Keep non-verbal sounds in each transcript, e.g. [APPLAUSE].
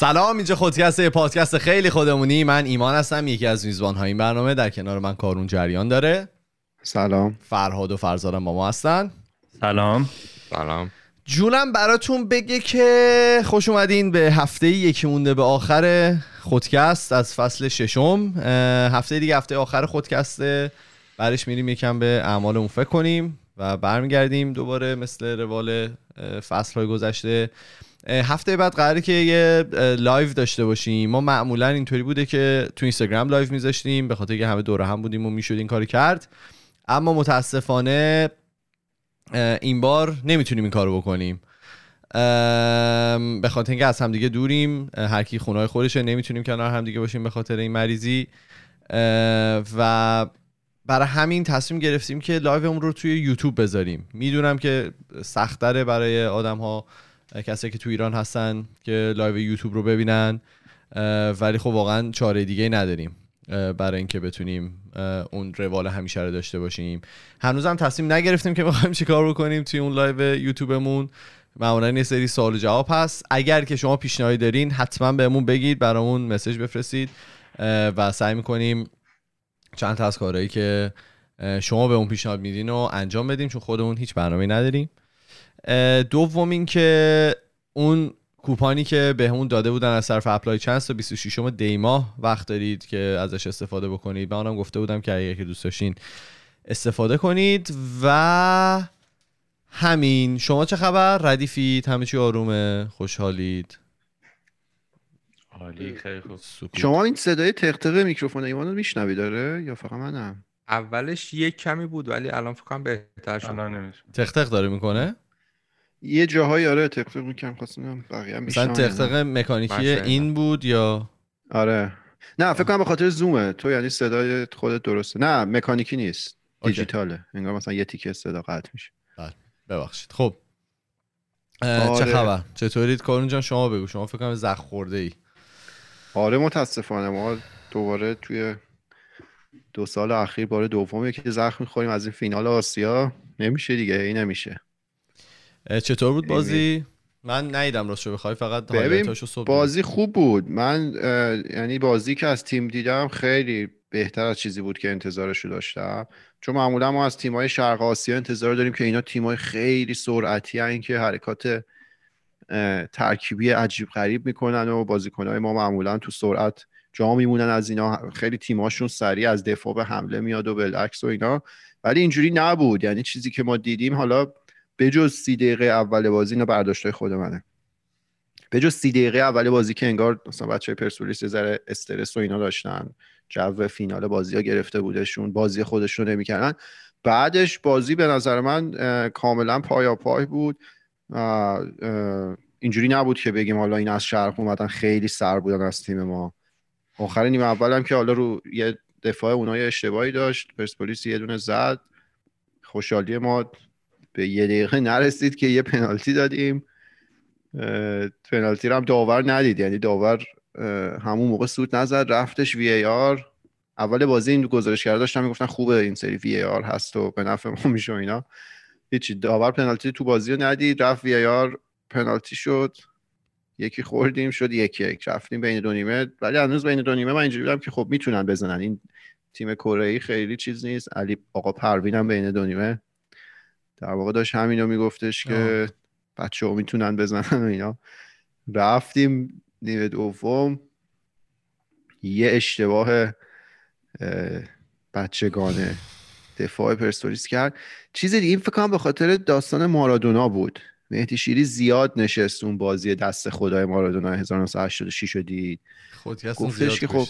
سلام اینجا خودکست پادکست خیلی خودمونی. من ایمان هستم یکی از میزبان های این برنامه در کنار من کارون جریان داره. سلام. فرهاد و فرزادم با ما هستن. سلام. سلام. جونم براتون بگه که خوش اومدین به هفته یکی مونده به آخر خودکست از فصل ششم. هفته دیگه هفته آخر خودکسته برش میریم یکم به اعمالمون فکر کنیم و برمیگردیم دوباره مثل روال فصل های گذشته. هفته بعد قراره که یه live داشته باشیم. ما معمولا اینطوری بوده که تو اینستاگرام live میذاشتیم به خاطر که همه دوره هم بودیم و می‌شد این کار کرد. اما متاسفانه این بار نمی‌تونیم این کارو بکنیم. به خاطر اینکه از همدیگه دوریم هر کی خونه خودشه نمی‌تونیم کنار همدیگه باشیم به خاطر این مریضی. و برای همین تصمیم گرفتیم که live مون رو توی یوتیوب بذاریم. می‌دونم که سختره برای آدم ها کسایی که تو ایران هستن که live یوتیوب رو ببینن ولی خب واقعا چاره دیگه نداریم برای اینکه بتونیم اون روال همیشه رو داشته باشیم. هنوز هم تصمیم نگرفتیم که بخوایم چیکار بکنیم توی اون live یوتیوبمون. معمولا یه سری سوال و جواب هست. اگر که شما پیشنهادی دارین حتما بهمون بگید برامون message بفرستید و سعی می‌کنیم چند تا از کارهایی که شما به اون پیشنهاد میدین و انجام بدیم چون خودمون هیچ برنامه نداریم. دوم این که اون کوپانی که بهمون داده بودن از طرف اپلای چنس تا 26 دی ماه وقت دارید که ازش استفاده بکنید. من اونم گفته بودم که اگه که دوست داشتین استفاده کنید. و همین. شما چه خبر؟ ردیفید. همه چی آرومه. خوشحالید. عالی. خیلی خوب. شما این صدای تقتق میکروفون ایمان رو میشنوی داره؟ یا فقط منم؟ اولش یک کمی بود ولی الان فکر کنم بهتر شد. تقتق داره می‌کنه؟ یه جاهایی آره تقتق می‌کنم خواستم بقیه هم مثلا تقتق مکانیکی این بود یا؟ آره. نه فکر کنم به خاطر زومه. تو یعنی صدای خودت درسته. نه مکانیکی نیست. دیجیتاله. انگار مثلا یه تیکه صدا قطع میشه. بله ببخشید. خب. آره. چه خبر؟ چطورید؟ کارون جان شما بگو. شما فکر کنم زخم خورده ای آره متاسفانه. ما دوباره توی دو سال اخیر بار دومی که زخم می‌خوریم از این فینال آسیا. نمیشه دیگه این نمیشه. چطور بود بازی؟ من نیدم راست شو بخوای فقط صبح بازی خوب بود. من یعنی بازی که از تیم دیدم خیلی بهتر از چیزی بود که انتظارش رو داشتم. چون معمولا ما از تیم‌های شرق آسیا انتظار داریم که اینا تیم‌های خیلی سرعتی هستن که حرکات ترکیبی عجیب غریب می‌کنن و بازیکنهای ما معمولا تو سرعت جا میمونن از اینا. خیلی تیماشون سریع از دفاع به حمله میاد و بالعکس و اینا. ولی اینجوری نبود. یعنی چیزی که ما دیدیم حالا بجز سی دقیقه اول بازی اینا برداشت خود منه. بجز سی دقیقه اول بازی که انگار مثلا بچه پرسپولیس ذره استرس و اینا داشتن جو فینال بازی ها گرفته بودشون بازی خودشون نمی‌کردن. بعدش بازی به نظر من کاملا پایا پای بود اینجوری نبود که بگیم حالا این از شرق اومدن خیلی سر بودن از تیم ما. آخر نیمه اول هم که حالا رو یه دفاع اونها اشتباهی داشت. پرسپولیس یه دونه زد. خوشحالی ما به یه دقیقه نرسید که یه پنالتی دادیم. پنالتی رو هم داور ندید. یعنی داور همون موقع سود نزد رفتش وی ای آر. اول بازی این گزارش کرده داشتن می‌گفتن خوبه این سری وی آر هست و به نفع ما میشه اینا. هیچی. داور پنالتی تو بازی رو ندید. رفت وی آر. پنالتی شد. یکی خوردیم شد یکی یک. رفتیم بین دو نیمه. ولی هنوز بین دو نیمه من اینجوری بودم که خب می‌تونن بزنن. این تیم کره ای خیلی چیز نیست. علی آقا پروین بین دو نیمه. در واقع داشت همینو میگفتش که بچه ها می‌تونن بزنن و اینا. رفتیم نیمه دوم. یه اشتباه بچگانه دفاع پرسپولیس کرد. چیز دیگه این فکر کنم به خاطر داستان مارادونا بود. مهدی شیری زیاد نشست اون بازی دست خدای مارادونا 1986 رو دید. گفتش که خب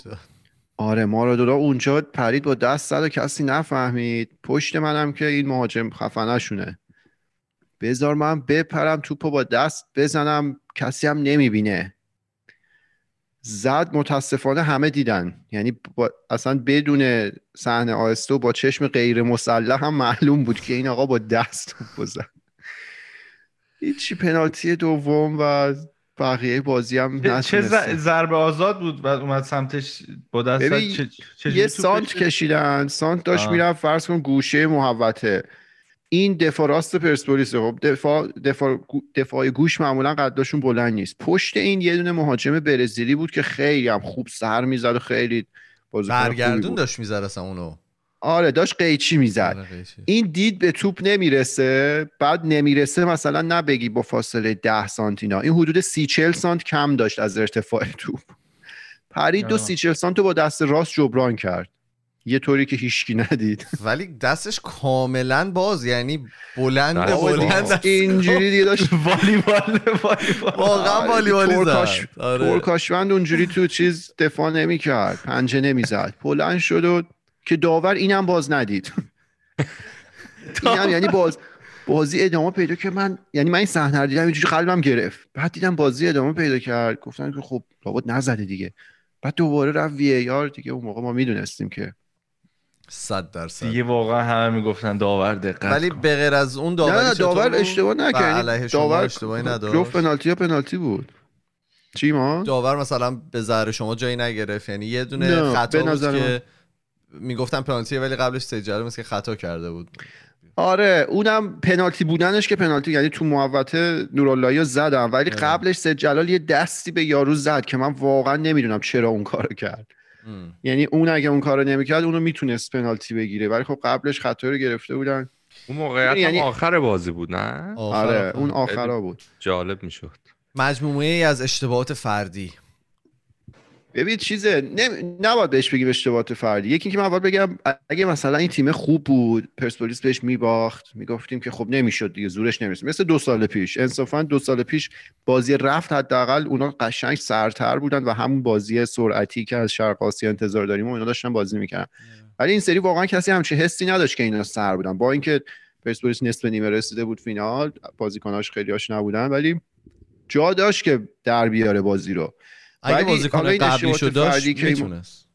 آره مارادونا اونجا پرید با دست زد و کسی نفهمید. پشت منم که این مهاجم خفنشونه بذار من بپرم توپو با دست بزنم کسی هم نمی‌بینه. زد متاسفانه همه دیدن. یعنی با اصلا بدون صحنه آهسته با چشم غیر مسلح هم معلوم بود که این آقا با دست بزن هیچی پنالتی دوم و بقیه بازی هم چه ضربه آزاد بود بعد اومد سمتش با دست چه... یه سانت کشیدن. سانت داشت می‌رفت فرض کن گوشه محوته این دفاع راست پرسپولیس خب دفاع دفاع دفاع گوش معمولا قداشون بلند نیست. پشت این یه دونه مهاجم برزیلی بود که خیلی هم خوب سر می‌زد و خیلی بازیکن برگردون. داشت می‌زد اصلا اونو. آره داشت قیچی می‌زد. آره، قیچی. این دید به توپ نمی‌رسه بعد نمی‌رسه مثلا نبگی با فاصله 10 سانتی نه این حدود سی 40 سانت کم داشت از ارتفاع توپ. پرید دو آه. سی 40 سانت رو با دست راست جبران کرد. یه طوری که هیچکی ندید. [LAUGHS] ولی دستش کاملا باز یعنی بلند بلند [LAUGHS] اینجوری دیگه داشت [LAUGHS] والیبال والیبال. واقعا آره، والیبالی ترکاش- زد آره. ترکاشوند اونجوری تو چیز دفاع نمی‌کرد. پنجه نمی‌زد. بلند شد و که داور اینم باز ندید. [LAUGHS] اینم یعنی باز بازی ادامه پیدا که من یعنی من این صحنه رو دیدم اینجوری قلبم گرفت. بعد دیدم بازی ادامه پیدا کرد. گفتن که خب لابد نزده دیگه. بعد دوباره رفت وی ای آر دیگه. اون موقع ما می‌دونستیم که صد درصد. دیگه واقعا همه می‌گفتن داور دقت ولی. به غیر از اون نه داوری نه داور؟ اشتباه نکرد. علیه یعنی داور اشتباهی نداشت. گفت پنالتی یا پنالتی بود. چی ما؟ داور مثلا به ذره شما جایی نگرفت. یعنی یه دونه نه، خطا بود که می‌گفتن پنالتیه ولی قبلش سجاده مثل که خطا کرده بود. آره اونم پنالتی بودنش که پنالتی یعنی تو محوطه نوراللهی رو زدم. ولی آره. قبلش سید جلال یه دستی به یارو زد که من واقعا نمی‌دونم چرا اون کارو کرد. ام. یعنی اون اگه اون کارو نمی‌کرد اونو می‌تونست پنالتی بگیره. ولی خب قبلش خطا رو گرفته بودن. اون موقعیت یعنی- آخر بازی بود نه؟ آخر آره آخر. اون آخرا بود. جالب می‌شد. مجموعه ای از اشتباهات فردی. ببین چیزه نم... نباید بهش بگیم اشتباهات فردی. یکی اینکه من اول بگم اگه مثلا این تیم خوب بود پرسپولیس بهش میباخت می‌گفتیم که خب نمی‌شد دیگه زورش نمی‌رسه مثل دو سال پیش. انصافا دو سال پیش بازی رفت حداقل اونا قشنگ سرتر بودن و همون بازی سرعتی که از شرق آسیا انتظار داریم و اینا داشتن بازی می‌کردن. ولی این سری واقعا کسی همچین حسی نداشت که اینا سر بودن. با اینکه پرسپولیس نصف نیمه رسیده بود فینال بازیکناش خیلی هاش نبودن ولی جا داشت که در بیاره بازی رو. اگه ولی بازیکن حالا این قبلیشو داشت می‌تونست؟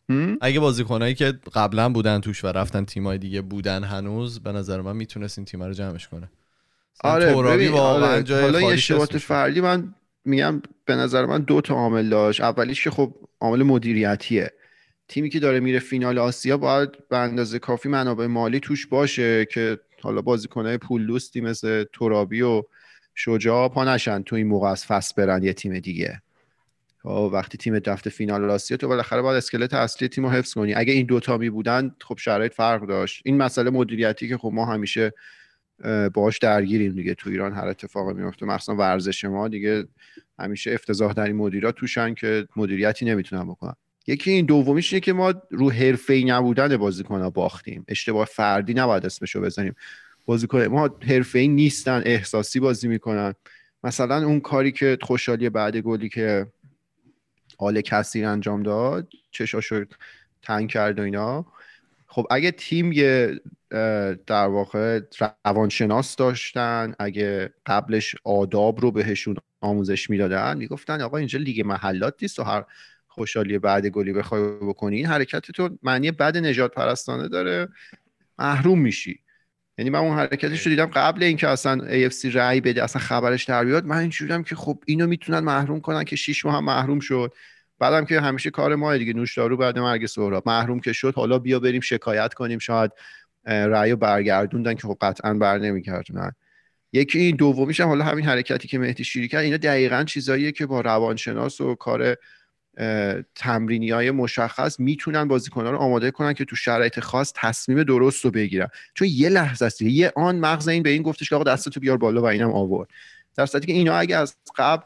اگه بازیکنایی که قبلا بودن توش و رفتن تیمای دیگه بودن هنوز به نظر من می‌تونست این تیم رو جمعش کنه آره ببین آره. حالا خالیش اشتباهات. فردی من میگم به نظر من دو تا عامل داشت اولیش که خب عامل مدیریتیه تیمی که داره میره فینال آسیا باید به اندازه کافی منابع مالی توش باشه که حالا بازیکنهای پول دوستی مثل ترابی و شجاع پا نشن تو این موقع از فصل برن یه تیم دیگه وقتی تیم رفته فینال آسیا تو بالاخره باید اسکلت اصلی تیم رو حفظ کنی. اگه این دوتا می بودن خب شرایط فرق داشت. این مسئله مدیریتی که خب ما همیشه اه، باهاش درگیریم دیگه. تو ایران هر اتفاقی میفته مخصوصا ورزش ما دیگه همیشه افتضاح در این مدیرا توشن که مدیریتی نمی‌تونن بکنن. یکی این دومیش اینه که ما رو حرفه‌ای نبودن بازیکن‌ها باختیم. اشتباه فردی نباید اسمشو بزنیم بازیکن ما حرفه‌ای نیستن احساسی بازی می‌کنن. مثلا اون کاری که خوشحالی بعد گلی که آل کثیر انجام داد چشاشو تنگ کرد و اینا. خب اگه تیم یه در واقع روانشناس داشتن اگه قبلش آداب رو بهشون آموزش می‌دادن می‌گفتن آقا اینجا لیگ محلات نیست و هر خوشحالی بعد گلی بخوای بکنی این حرکت تو معنی بد نجات پرستانه داره محروم میشی. یعنی من اون حرکتش رو دیدم قبل اینکه اصلا AFC رأی بده اصلا خبرش در بیاد من اینجوریم که خب اینو می‌تونن محروم کنن که شیش ماه هم محروم شد. بعدم که همیشه کار ما دیگه نوشدارو بعد مرگ سهراب. محروم که شد حالا بیا بریم شکایت کنیم شاید رأی رو برگردوندن که خب قطعا بر نمیگردونن. یکی این دومیش هم حالا همین حرکتی که مهدی شیری کرد اینا دقیقا چیزاییه که با روانشناس و کار تمرینی های مشخص می‌تونن بازیکنان رو آماده کنن که تو شرایط خاص تصمیم درست رو بگیرن. چون یه لحظه است یه آن مغز این به این گفتش که آقا دستتو بیار بالا و اینم آورد. در صورتی که اینا اگه از قبل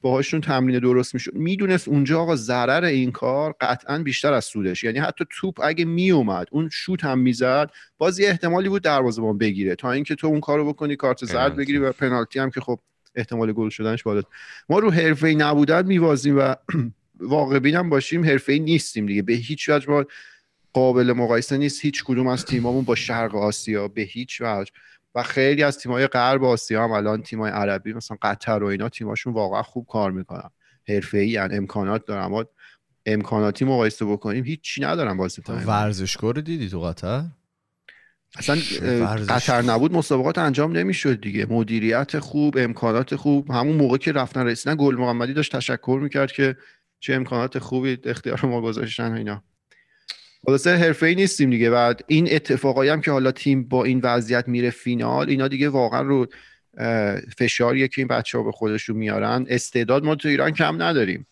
باهاشون تمرین درست می‌شد می‌دونست اونجا آقا ضرر این کار قطعا بیشتر از سودش. یعنی حتی توپ اگه میومد اون شوت هم می‌زد باز یه احتمالی بود دروازه‌بان بگیره. تا اینکه تو اون کارو بکنی کارت زرد. بگیری و پنالتی هم که خب احتمال گل شدنش بالا ما رو حرفه‌ای نبودن میوازیم و [CLEARS THROAT] واقع بینم باشیم حرفه‌ای نیستیم دیگه. به هیچ وجه ما قابل مقایسه نیست. هیچ کدوم از تیمامون با شرق آسیا به هیچ وجه. و خیلی از تیمای غرب آسیا هم الان تیمای عربی مثلا قطر و اینا تیماشون واقعا خوب کار می‌کنن. حرفه‌ای ان امکانات دارن. اما امکاناتی مقایسه بکنیم هیچی ندارن ورزشکار رو دیدی تو قطر؟ اصلا. قطر نبود مسابقات انجام نمی‌شد دیگه. مدیریت خوب امکانات خوب. همون موقع که رفتن رسیدن گل محمدی داشت تشکر می‌کرد که چه امکانات خوبی اختیار ما گذاشتن اینا. خلاصه حرفه ای نیستیم دیگه و این اتفاقایی هم که حالا تیم با این وضعیت میره فینال اینا دیگه واقعا رو فشاریه که این بچه ها به خودشون میارن. استعداد ما تو ایران کم نداریم.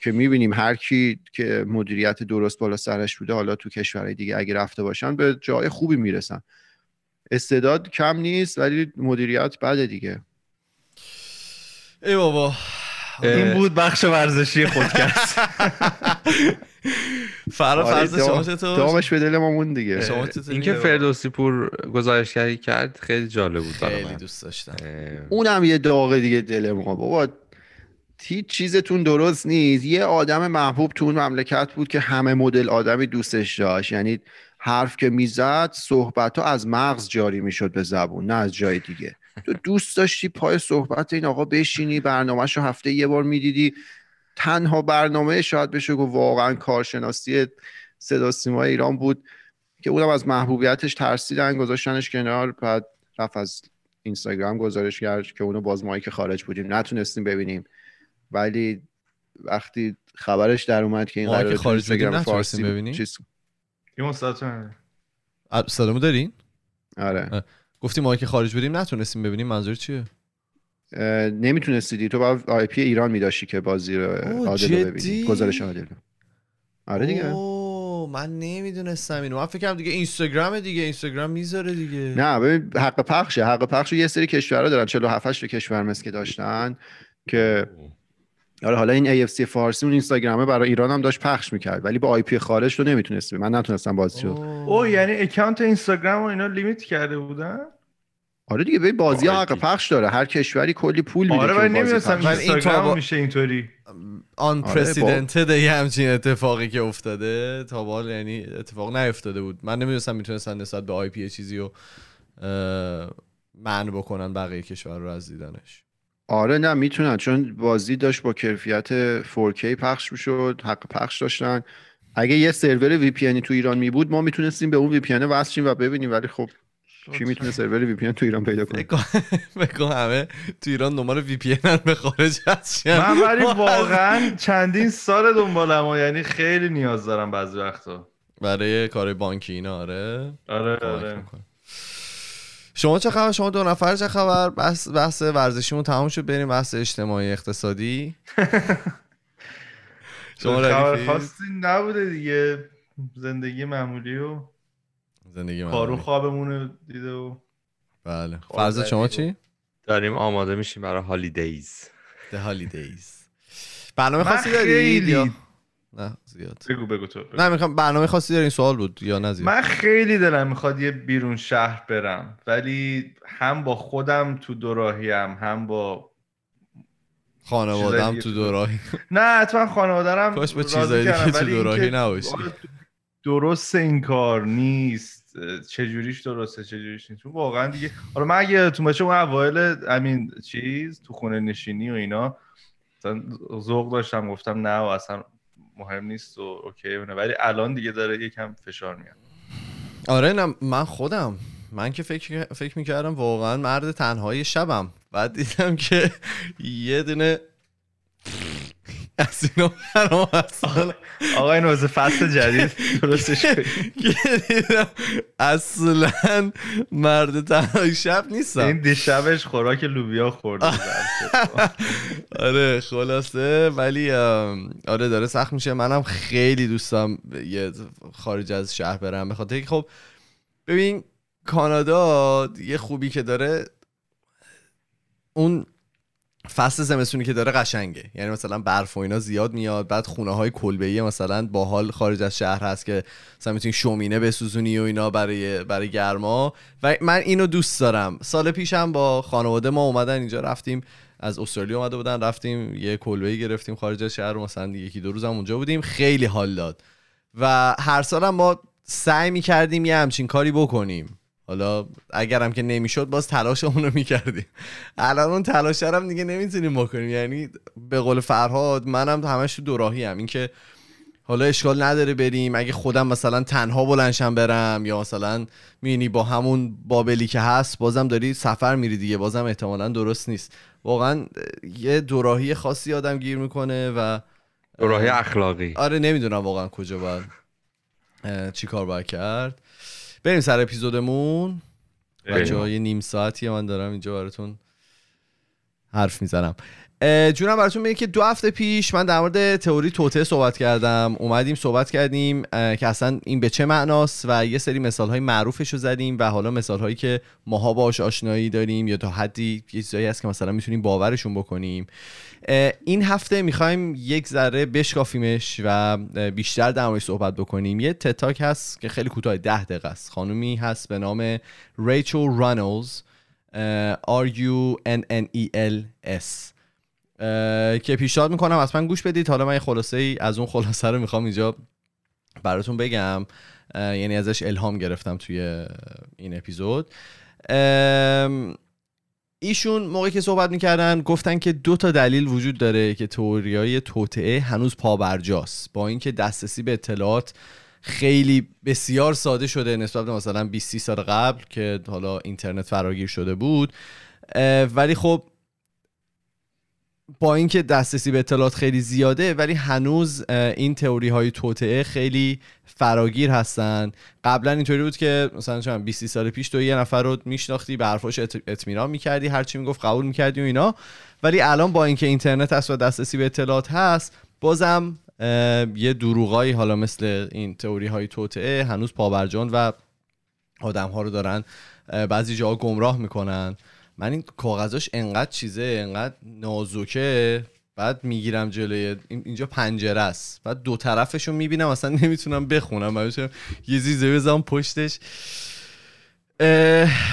که می‌بینیم هر کی که مدیریت درست بالا سرش بوده حالا تو کشورهای دیگه اگه رفته باشن به جای خوبی می‌رسن. استعداد کم نیست ولی مدیریت بده دیگه. ای بابا. این بود بخش ورزشی خودکست [LAUGHS] فرا آره، فرض شما چطور؟ دامش به دل ما مون دیگه؟ اینکه فردوسی پور گزارشگری کرد خیلی جالب بود خیلی دوست داشتم. اونم یه داغ دیگه دل ما بابا. هیچ چیزتون درست نیست. یه آدم محبوب تو اون مملکت بود که همه مدل آدمی دوستش داشت. یعنی حرف که می‌زد صحبت ها از مغز جاری می‌شد به زبون نه از جای دیگه. تو دوست داشتی پای صحبت این آقا بشینی برنامهش رو هفته یه بار می‌دیدی. تنها برنامه شاید بشه گفت واقعا کارشناسی صدا سیما ایران بود که اونم از محبوبیتش ترسیدن گذاشتنش کنار بعد رفت از اینستاگرام گزارش کرد که اونو باز مایی که خارج بودیم. نتونستیم ببینیم. ولی وقتی خبرش در اومد که این که تو خارج بودیم فارسی ببینیم؟ چیز صدامو دارین؟ آره. گفتیم ما که خارج بودیم نتونستیم ببینیم منظور چیه؟ نمی‌تونستی تو باید آی پی ایران میداشتی که بازی رو عادل؟ ببینی. گزارش عادل. آره دیگه. من نمی‌دونستم اینو. من فکرم دیگه اینستاگرام دیگه. اینستاگرام می‌ذاره دیگه. نه ببین حق پخشه. حق پخش یه سری کشورها دارن. 47 8 کشور مثل که داشتن که آره حالا این AFC فارسی اون اینستاگرامه برای ایران هم داشت پخش می‌کرد ولی با IP خارج تو نمی‌تونستی. من نتونستم بازی رو. اوه. او یعنی account اینستاگرام و اینا limit کرده بودن؟ آره دیگه ببین بازی ها حق. پخش داره. هر کشوری کلی پول میده آره ولی نمی‌دونستم اینستاگرام تا با- میشه اینطوری. آن آره، پرسیدنتد یه همچین اتفاقی که افتاده تا به حال یعنی اتفاق نیفتاده بود. من نمی‌دونستم می‌تونستن نسبت به IP چیزی رو معنی بکنن بقیه کشور رو از دیدنش. آره نه می‌تونن. چون بازی داشت با کیفیت 4K پخش می‌شد حق پخش داشتن. اگه یه سرور VPN تو ایران می بود ما می‌تونستیم به اون VPN وصل شیم و ببینیم. ولی خب کی می‌تونه سرور VPN تو ایران پیدا کنه؟ بگو [LAUGHS] همه تو ایران دنبال وی پی به خارج هستن. من ولی [LAUGHS] واقعا چندین سال دنبالم و یعنی خیلی نیاز دارم بعضی وقتا. برای کار بانکی اینا آره. آره آره. شما چه خبر؟ شما دو نفر چه خبر؟ بحث بحث ورزشیمون تموم شد. بریم بحث اجتماعی اقتصادی. [LAUGHS] شما خبر؟ خاصی نبوده دیگه. زندگی معمولی و زندگی من کارو خوابمون دیده و بله. فرض شما. چی؟ داریم آماده میشیم برای هالیدیز The Holidays. برنامه خاصی دارید یا؟ نه زیاد بگو بگو تو بگو. نه می‌خوام برنامه خاصی دارین سوال بود یا نه زیاد من خیلی دلم می‌خواد یه بیرون شهر برم ولی هم با خودم تو دوراهیم هم با خانوادم تو تو دوراهی نه حتما خانوادرم کاش با راضی چیزای دیگه تو دوراهی نباشی. درست این کار نیست چجوریش درسته چجوریش نیست چون واقعا دیگه حالا من اگه یادتون باشه اون اوایل همین چیز تو خونه نشینی و اینا مثلا ذوق داشتم گفتم نه و اصلا مهم نیست و اوکی. ولی الان دیگه داره یکم فشار میاد. آره نه من خودم. من که فکر فکر می‌کردم واقعا مرد تنهای شبم. بعد دیدم که یه دونه از برام اصلا. آقا این واسه فصل جدید درستش اصلا مرد تنهای شب نیستم. این دیشبش خوراک لوبیا خورده بود. [LAUGHS] آره خلاصه ولی آره داره سخت میشه. منم خیلی دوستم یه خارج از شهر برم. به خاطر اینکه خب ببین کانادا یه خوبی که داره اون فصل زمستونی که داره قشنگه. یعنی مثلا برف و اینا زیاد میاد بعد خونه های کلبه مثلا باحال خارج از شهر هست که مثلا می‌تونی شومینه بسوزونی و اینا برای برای گرما. و من اینو دوست دارم. سال پیشم با خانواده ما اومدن اینجا رفتیم. از استرالیا اومده بودن رفتیم یه کلبه گرفتیم خارج از شهر. مثلا یکی دو روزم اونجا بودیم. خیلی حال داد. و هر سالم ما سعی می‌کردیم یه همچین کاری بکنیم. حالا اگرم که نمی‌شد باز تلاشمون رو می‌کردیم. الان اون تلاش هم دیگه نمی‌تونیم بکنیم. یعنی به قول فرهاد منم همش تو دوراهی هم اینکه حالا اشکال نداره بریم. اگه خودم مثلا تنها بلنشم برم یا مثلا می‌بینی با همون بابلی که هست بازم داری سفر میری دیگه. بازم احتمالا درست نیست. واقعا یه دوراهی خاصی آدم گیر می‌کنه و دوراهی اخلاقی. آره نمی‌دونم واقعا کجا باید چی کار باید کرد. بریم سر اپیزودمون. بچه های نیم ساعتی من دارم اینجا براتون حرف می‌زنم جونم براتون میگه که دو هفته پیش من در مورد تئوری توته صحبت کردم. اومدیم صحبت کردیم که اصلا این به چه معناست و یه سری مثال های معروفش رو زدیم و حالا مثال هایی که ماها باش آشنایی داریم یا تا حدی یه چیزایی هست که مثلا می‌تونیم باورشون بکنیم. این هفته می‌خوایم یک ذره بشکافیمش و بیشتر در موردش صحبت بکنیم. یه تتاک هست که خیلی کوتاه ده دقیقه است. خانومی هست به نام ریچل رانلز R U N N E L S. که پیشنهاد می‌کنم حتما گوش بدید. حالا من یه خلاصه ای از اون خلاصه رو می‌خوام اینجا براتون بگم. یعنی ازش الهام گرفتم توی این اپیزود. ایشون موقعی که صحبت می‌کردن گفتن که دو تا دلیل وجود داره که تئوریای توطعه هنوز پابرجاست. با اینکه دسترسی به اطلاعات خیلی بسیار ساده شده نسبت به مثلا 20 30 سال قبل که حالا اینترنت فراگیر شده بود. ولی خب با اینکه دسترسی به اطلاعات خیلی زیاده ولی هنوز این تئوری های توطعه خیلی فراگیر هستن. قبلا اینطوری بود که مثلا چند 20 سال پیش تو یه نفر رو میشناختی به حرفاش اط- اطمینان می‌کردی هر چی می‌گفت قبول می‌کردی و اینا. ولی الان با اینکه اینترنت هست و دسترسی به اطلاعات هست بازم یه دروغایی حالا مثل این تئوری های توطعه هنوز پابرجان و آدم ها رو دارن بعضی جاها گمراه می‌کنن. من این کاغذاش انقدر چیزه انقدر نازکه. بعد می‌گیرم جلوی این- اینجا پنجره است. بعد دو طرفش رو می‌بینم اصلا نمی‌تونم بخونم. بتونم یه چیزی بزنم پشتش.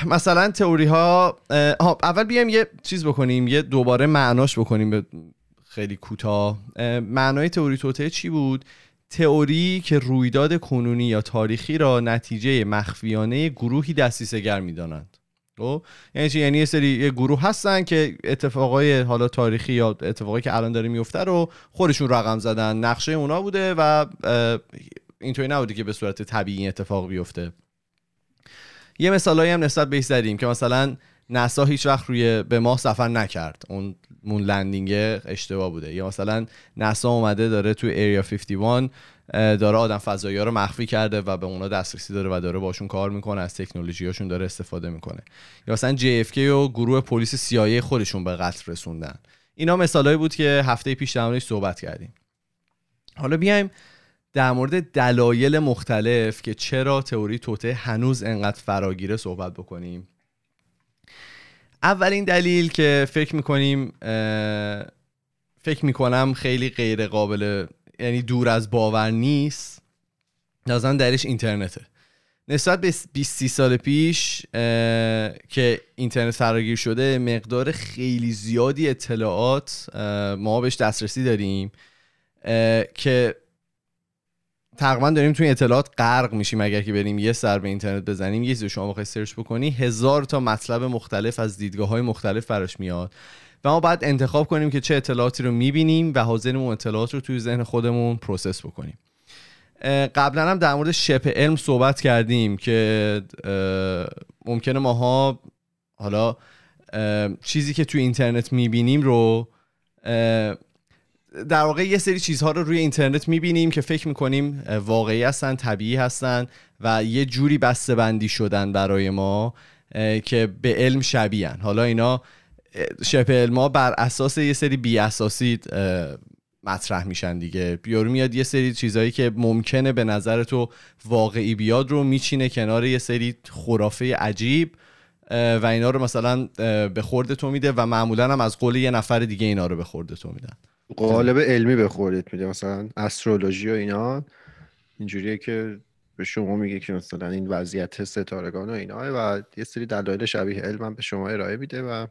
مثلا تئوری ها آها، اول بیایم یه چیز بکنیم یه دوباره معناش بکنیم به خیلی کوتاه. اه، معنای تئوری توطعه چی بود؟ تئوری که رویداد کنونی یا تاریخی را نتیجه مخفیانه گروهی دستیسگر می‌دانند خب؟ یعنی چی؟ یعنی یه سری یه گروه هستن که اتفاقای حالا تاریخی یا اتفاقایی که الان داره میفته رو خودشون رقم زدن. نقشه اونا بوده و اینطوری نبوده که به صورت طبیعی اتفاق بیفته. یه مثالایی هم نسبت بهش زدیم که مثلا نسا هیچ وقت روی به ماه سفر نکرد. اون مون لندینگ اشتباه بوده. یا مثلا نسا اومده داره تو ایریا 51 اه، داره آدم فضایی ها رو مخفی کرده و به اونا دسترسی داره و داره باشون کار می‌کنه از تکنولوژی هاشون داره استفاده می‌کنه. یا مثلا JFK و گروه پلیس CIA خودشون به قتل رسوندن. اینا مثالایی بود که هفته پیش در صحبت کردیم. حالا بیایم در مورد دلایل مختلف که چرا تئوری توته هنوز انقدر فراگیره صحبت بکنیم. اولین دلیل که فکر می‌کنیم فکر می‌کنم خیلی غیر قابل یعنی دور از باور نیست نظرم درش اینترنته. نسبت به 20 سال پیش که اینترنت فراگیر شده مقدار خیلی زیادی اطلاعات ما بهش دسترسی داریم که تقریبا داریم توی اطلاعات غرق میشیم اگر که بریم یه سر به اینترنت بزنیم. یه چیزی شما بخوای search بکنی هزار تا مطلب مختلف از دیدگاه های مختلف براش میاد. و ما باید انتخاب کنیم که چه اطلاعاتی رو می‌بینیم و حاضریم اون اطلاعات رو توی ذهن خودمون process بکنیم. قبلا هم در مورد شبه علم صحبت کردیم که ممکنه ماها حالا چیزی که توی اینترنت می‌بینیم رو در واقع یه سری چیزها رو روی اینترنت می‌بینیم که فکر می‌کنیم واقعی هستن طبیعی هستن و یه جوری بسته بندی شدن برای ما که به علم شبیهن. حالا اینا شبه علما بر اساس یه سری بی اساسی مطرح میشن دیگه. یارو میاد یه سری چیزهایی که ممکنه به نظر تو واقعی بیاد رو میچینه کنار یه سری خرافه عجیب و اینا رو مثلا به خورد تو میده و معمولا هم از قول یه نفر دیگه اینا رو به خورد تو میدن. قالب علمی به خوردت میده مثلا استرولوژی و اینا. اینجوریه که به شما میگه که مثلا این وضعیت ستارگان و اینا و یه سری دلایل شبیه علم به شما ارائه میده و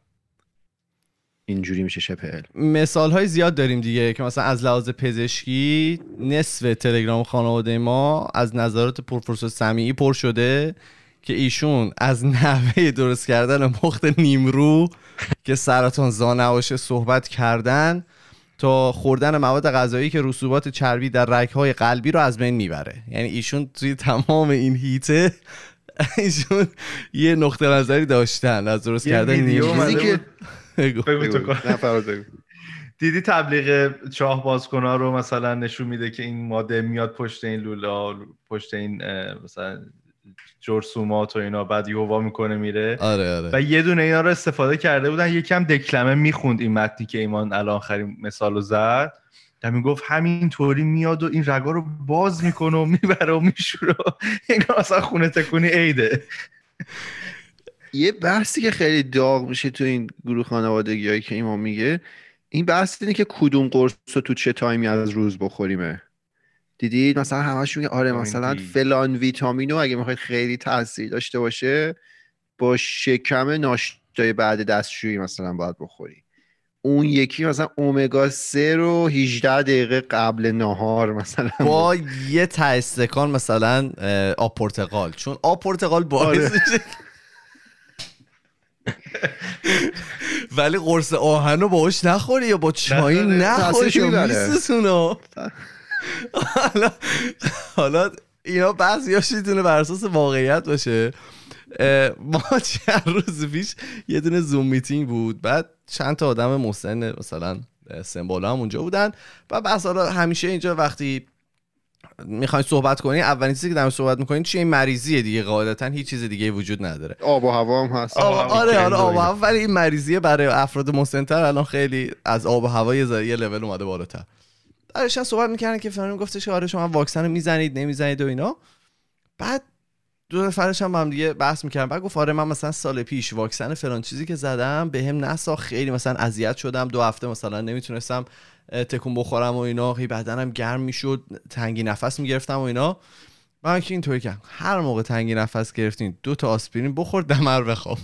اینجوری میشه شبه علم مثال های زیاد داریم دیگه که مثلا از لحاظ پزشکی نصف تلگرام خانواده ما از نظرات پروفسور سمیعی پر شده که ایشون از نحوه درست کردن مخت نیمرو که سرطان زانواشه صحبت کردن تا خوردن مواد غذایی که رسوبات چربی در رگهای قلبی رو از بین می‌بره. یعنی ایشون توی تمام این هیته [LAUGHS] ایشون یه نقطه نظری داشتن از درست کردن نیمرو. دیدی تبلیغ چاه بازکنا رو مثلا نشون میده که این ماده میاد پشت این لولا پشت این مثلا جرسومات و اینا بعد یهو می‌کنه میره. آره آره. و یه دونه اینا رو استفاده کرده بودن. یکم دکلمه می‌خوند این متنی که ایمان الان خریم مثال رو زد. و می‌گفت همین طوری میاد و این رگا رو باز می‌کنه و می‌بره و میشوره. [LAUGHS] انگار اصلا خونه تکونی عیده. یه بحثی که خیلی داغ میشه تو این گروه خانوادگی هایی که ایمان میگه این بحث اینه که کدوم قرص رو تو چه تایمی از روز بخوریمه. دیدید مثلا همش میگه آره ویتامین مثلا. فلان ویتامینو اگه می‌خواید خیلی تاثیر داشته باشه با شکم ناشتای بعد دستشویی مثلا باید بخوری. اون یکی مثلا اومگا 3 رو 18 دقیقه قبل نهار مثلا با یه استکان مثلا آب پرتقال. چون آب پرتقال باعث آره. [LAUGHS] ولی قرص آهن رو باهاش نخوری یا با چای نخوری. میسوزونه. حالا حالا اینا بعضیاش می‌تونه بر اساس واقعیت باشه ما چند روز پیش یه دونه زوم میتینگ بود بعد چند تا آدم مسن مثلا سن بالا هم اونجا بودن و بس حالا همیشه اینجا وقتی می‌خواین صحبت کنین اولین چیزی که در صحبت می‌کنین چیه؟ این مریضیه دیگه قاعدتا هیچ چیز دیگه وجود نداره. آب و هوا هم هست. آب آره آره آب و. هوا. ولی این مریضیه برای افراد مسنتر الان خیلی از آب و هوا یه ذره- یه لول اومده بالاتر. داشتن صحبت می‌کردن که فلانی گفتش آره شما واکسن رو می‌زنید نمی‌زنید و اینا. بعد دو نفرش هم با هم دیگه بحث می‌کردن. بعد گفت آره من مثلا سال پیش واکسن فلان چیزی که زدم به هم نسا خیلی مثلا اذیت شدم. دو هفته مثلا نمی‌تونستم تکون بخورم و اینا خیلی بدنم گرم می‌شد تنگی نفس می‌گرفتم و اینا. من که اینطوری کردم. هر موقع تنگی نفس گرفتین دو تا آسپرین بخور دمر بخواب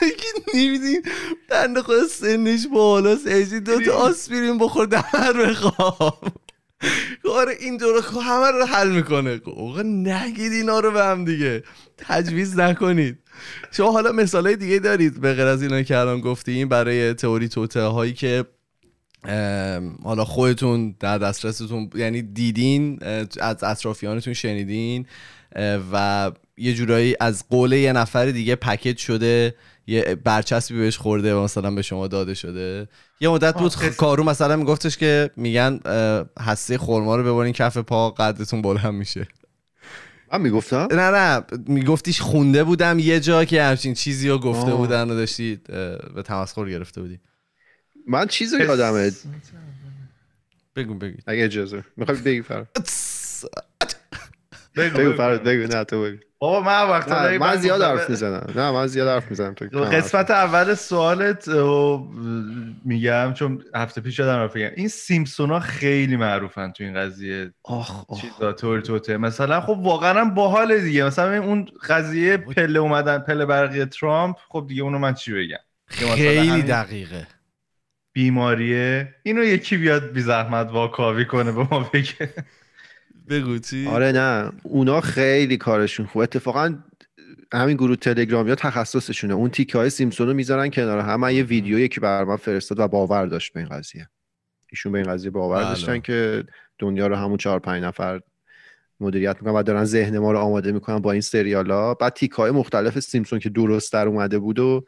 که نمیدین بنده خود سنش بالاست ایجی دو تا آسپرین بخور دمر بخواب آره این دو رو همه رو حل می‌کنه. آقا نگید اینا رو به هم دیگه. تجویز نکنید. شما حالا مثالای دیگه دارید به غیر از اینا که الان گفتیم برای تئوری توته هایی که حالا خودتون در دسترستون یعنی دیدین از اطرافیانتون شنیدین و یه جورایی از قول یه نفر دیگه پکیج شده یه برچسبی بهش خورده و مثلا به شما داده شده. یه مدت بود قصه. کارو مثلا میگفتش که میگن هسته خورما رو ببرین کف پا قدتون بلند میشه. من می‌گفتم؟ نه نه میگفتیش خونده بودم یه جا که همچین چیزی رو گفته آه. بودن و داشتی اه، به تمسخر گرفته بودی. من چیزی یادمه. بگو بگو. اگه اجازه. می‌خوای بگی فراد [LAUGHS] بگو بگو بگو نه تو بگو. بابا من وقتا داری من زیاد حرف می‌زنم. نه من زیاد حرف می‌زنم تو قسمت اول سوالت میگم چون هفته پیش یادم رفت بگم این سیمپسونا خیلی معروفن تو این قضیه. آخ آخ. چیزا تور توته. مثلا خب واقعا هم باحال دیگه. مثلا اون قضیه پله اومدن پله برقی ترامپ خب دیگه اونو من چی بگم؟ خیلی دقیقه. بیماریه. اینو یکی بیاد بی زحمت واکاوی کنه به ما بگه. بگو چی آره نه. اونا خیلی کارشون خوب. اتفاقا همین گروه تلگرامی ها تخصصشونه. اون تیکه های سیمسون رو می‌ذارن کنار هم. من یه ویدیو یکی بر من فرستاد و باور داشت به این قضیه. ایشون به این قضیه باور بله. داشتن که دنیا رو همون چهار پنج نفر مدیریت می‌کنن و دارن ذهن ما رو آماده می‌کنن با این سریالا بعد تیکه های مختلف سیمسون که درست در اومده بود و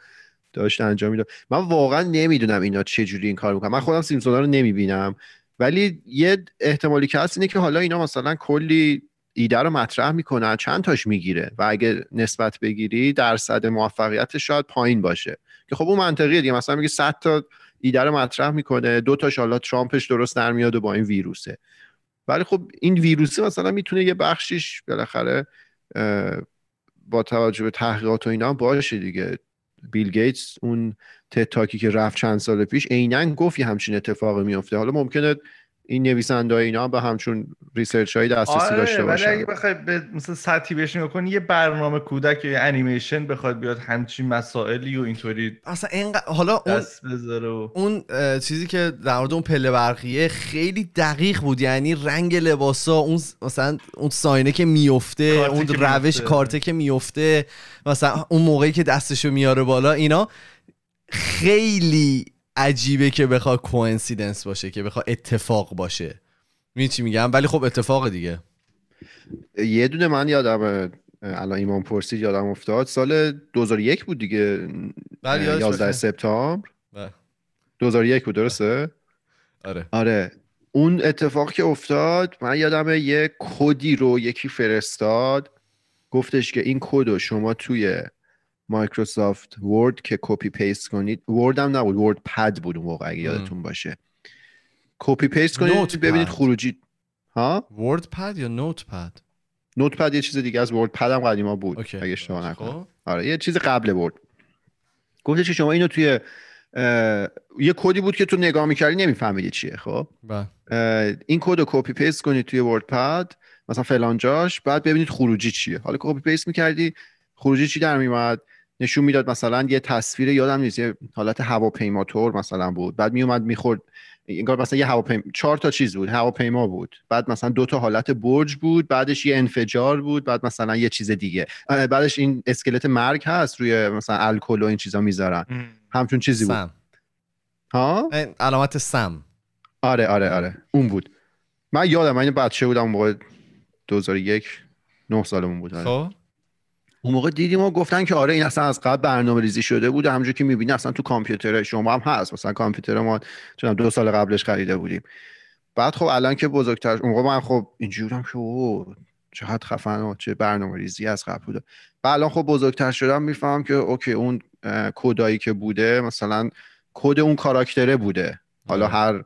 داشت انجام می‌داد. من واقعا نمی‌دونم اینا چه جوری این کار می‌کنن. من خودم سیمسون ها رو نمی‌بینم. ولی یه احتمالی که هست اینه که حالا اینا مثلا کلی ایده رو مطرح می‌کنن چند تاش می‌گیره و اگه نسبت بگیری درصد موفقیت شاید پایین باشه. که خب اون منطقیه دیگه. مثلا میگه 100 تا ایده رو مطرح می‌کنه دو تاش حالا ترامپش درست در میاد و با این ویروسه. ولی خب این ویروسه مثلا می‌تونه یه بخشیش بالاخره با توجه به تحقیقات و اینا باشه دیگه. بیل گیتس اون تتاکی که رفت چند سال پیش عینا گفت یه همچین اتفاقی میفته حالا ممکنه این نویسنده اینا هم به همچون research های دسترسی داشته آره ولی باشن اگه بخوای به مثلا سطحی بهش نگاه کنی یه برنامه کودک یا یه انیمیشن بخواد بیاد همچین مسائلی و اینطوری اصلا اینقدر حالا اون دست بذاره و اون چیزی که در مورد اون پله برقیه خیلی دقیق بود یعنی رنگ لباسا اون مثلا اون sign ه که میفته اون که روش میفته. کارته که میفته مثلا اون موقعی که دستشو میاره بالا اینا خیلی عجیبه که بخواد coincidence باشه که بخواد اتفاق باشه. می‌دونی چی میگم؟ ولی خب اتفاق دیگه. یه دونه من یادم الان ایمان پرسید یادم افتاد. سال 2001 بود دیگه بله، یادش 11 بخیر. سپتامبر. بله. 2001 بود درسته؟ آره. آره. اون اتفاق که افتاد من یادمه یه کدی رو یکی فرستاد. گفتش که این کد رو شما توی Microsoft Word که copy paste کنید. Word هم نبود WordPad بود اون موقع اگه یادتون باشه. copy paste کنید note ببینید. خروجی. ها؟ WordPad یا Notepad؟ Notepad یه چیز دیگه از WordPad هم قدیما بود okay. اگه اشتباه نکنم. خب. آره یه چیز قبل Word. گفتش که شما اینو توی اه، یه کدی بود که تو نگاه می‌کردی نمیفهمیدی چیه خب؟ بله. اه، این کد رو copy paste کنید توی WordPad مثلا فلان جاش بعد ببینید خروجی چیه. حالا copy paste می‌کردی خروجی چی در میومد نشون می‌داد مثلا یه تصویر یادم نیست یه حالت هواپیما تور مثلا بود. بعد میومد می‌خورد انگار مثلا یه هواپیما چهار تا چیز بود هواپیما بود. بعد مثلا دو تا حالت برج بود بعدش یه انفجار بود بعد مثلا یه چیز دیگه. بعدش این اسکلت مرگ هست روی مثلا الکل و این چیزا می‌ذارن. همچون چیزی بود. سم. ها؟ علامت سم. آره آره آره. اون بود. من یادم من بچه بودم اون موقع 2001 نه سالمون بود. آره. خب؟ اون موقع دیدیم و گفتن که آره این اصلا از قبل برنامه ریزی شده بود همونجور که می‌بینی اصلا تو کامپیوتر شما هم هست. مثلا کامپیوتر ما چون دو سال قبلش خریده بودیم. بعد خب الان که بزرگتر اون موقع من خب اینجوری بودم که اوه چقدر خفن و چه برنامه ریزی از قبل بوده. و الان خب بزرگتر شدم می‌فهمم که اوکی اون کدایی که بوده مثلا کد اون کاراکتره بوده. حالا آره. هر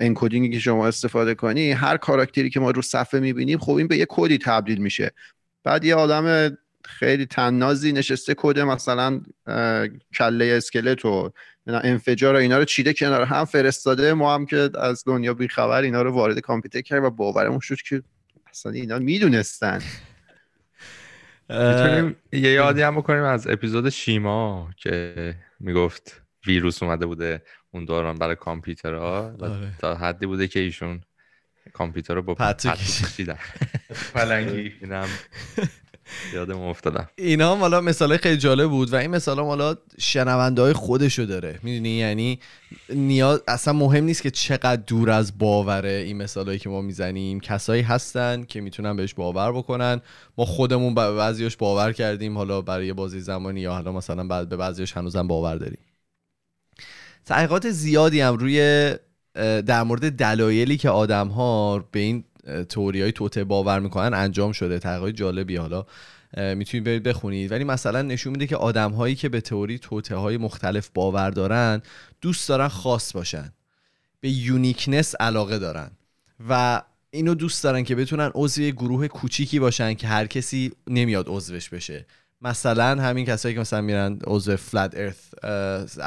انکودینگی که شما استفاده کنی هر کاراکتری که ما رو صفحه می‌بینیم خب این به یه کدی تبدیل میشه. بعد یه آدم خیلی تنازی نشسته کد مثلا کله اسکلت و انفجار و اینا رو چیده کنار هم فرستاده. ما هم که از دنیا بیخبر اینا رو وارد کامپیوتر کردیم و باورمون شد که اصلا اینا می‌دونستن. می‌تونیم یه یادی هم بکنیم از اپیزود شیما که می‌گفت ویروس اومده بوده اون دوران برای کامپیوترها و آره. تا حدی بوده که ایشون کامپیوتر رو با پتو پتو کشید. کشیدن پلنگی. اینم یادم افتادم. اینا هم حالا مثال خیلی جالب بود و این مثال هم حالا شنونده های خودشو داره. می‌دونی؟ یعنی نیاز اصلا مهم نیست که چقدر دور از باوره این مثالهایی که ما می‌زنیم. کسایی هستن که می‌تونن بهش باور بکنن. ما خودمون به بعضیاش باور کردیم حالا برای بازی زمانی یا حالا مثلا بعد به بعضیاش هنوزم باور داریم. تحقیقات زیادی هم روی در مورد دلایلی که آدم ها به این تئوری های توته باور می‌کنن انجام شده. تحقیقات جالبی حالا می‌تونید برید بخونید. ولی مثلا نشون میده که آدم هایی که به تئوری توته های مختلف باور دارن دوست دارن خاص باشن. به یونیکنس علاقه دارن. و اینو دوست دارن که بتونن عضو گروه کوچیکی باشن که هر کسی نمیاد عضوش بشه. مثلا همین کسایی که مثلا میرن عضو فلت ارث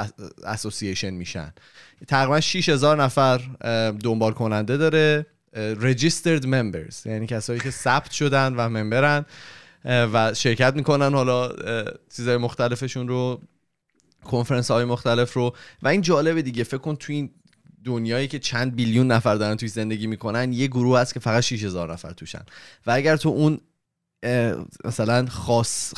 اسوسییشن میشن. تقریبا 6000 نفر دنبال کننده داره. رجیسترد ممبرز یعنی کسایی که ثبت شدن و ممبرن و شرکت می‌کنن. حالا چیزهای مختلفشون رو کنفرنس های مختلف رو. و این جالبه دیگه فکر کن تو این دنیایی که چند بیلیون نفر دارن توی زندگی می‌کنن یه گروه هست که فقط 6000 نفر توشن. و اگر تو اون مثلا خاص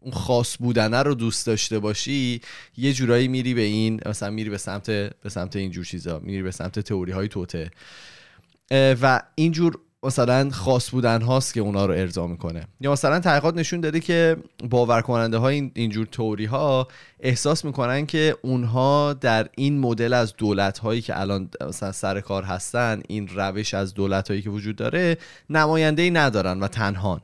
اون خاص بودنه رو دوست داشته باشی یه جورایی میری به این مثلا میری به سمت به سمت این جور چیزا میری به سمت تئوری های توته. و اینجور مثلا خاص بودن هاست که اونا رو ارضا می‌کنه. یا مثلا تحقیقات نشون داده که باور کننده های این اینجور تئوری ها احساس می‌کنن که اونها در این مدل از دولت هایی که الان مثلا سر کار هستن این روش از دولت هایی که وجود داره نماینده ای ندارن و تنهان.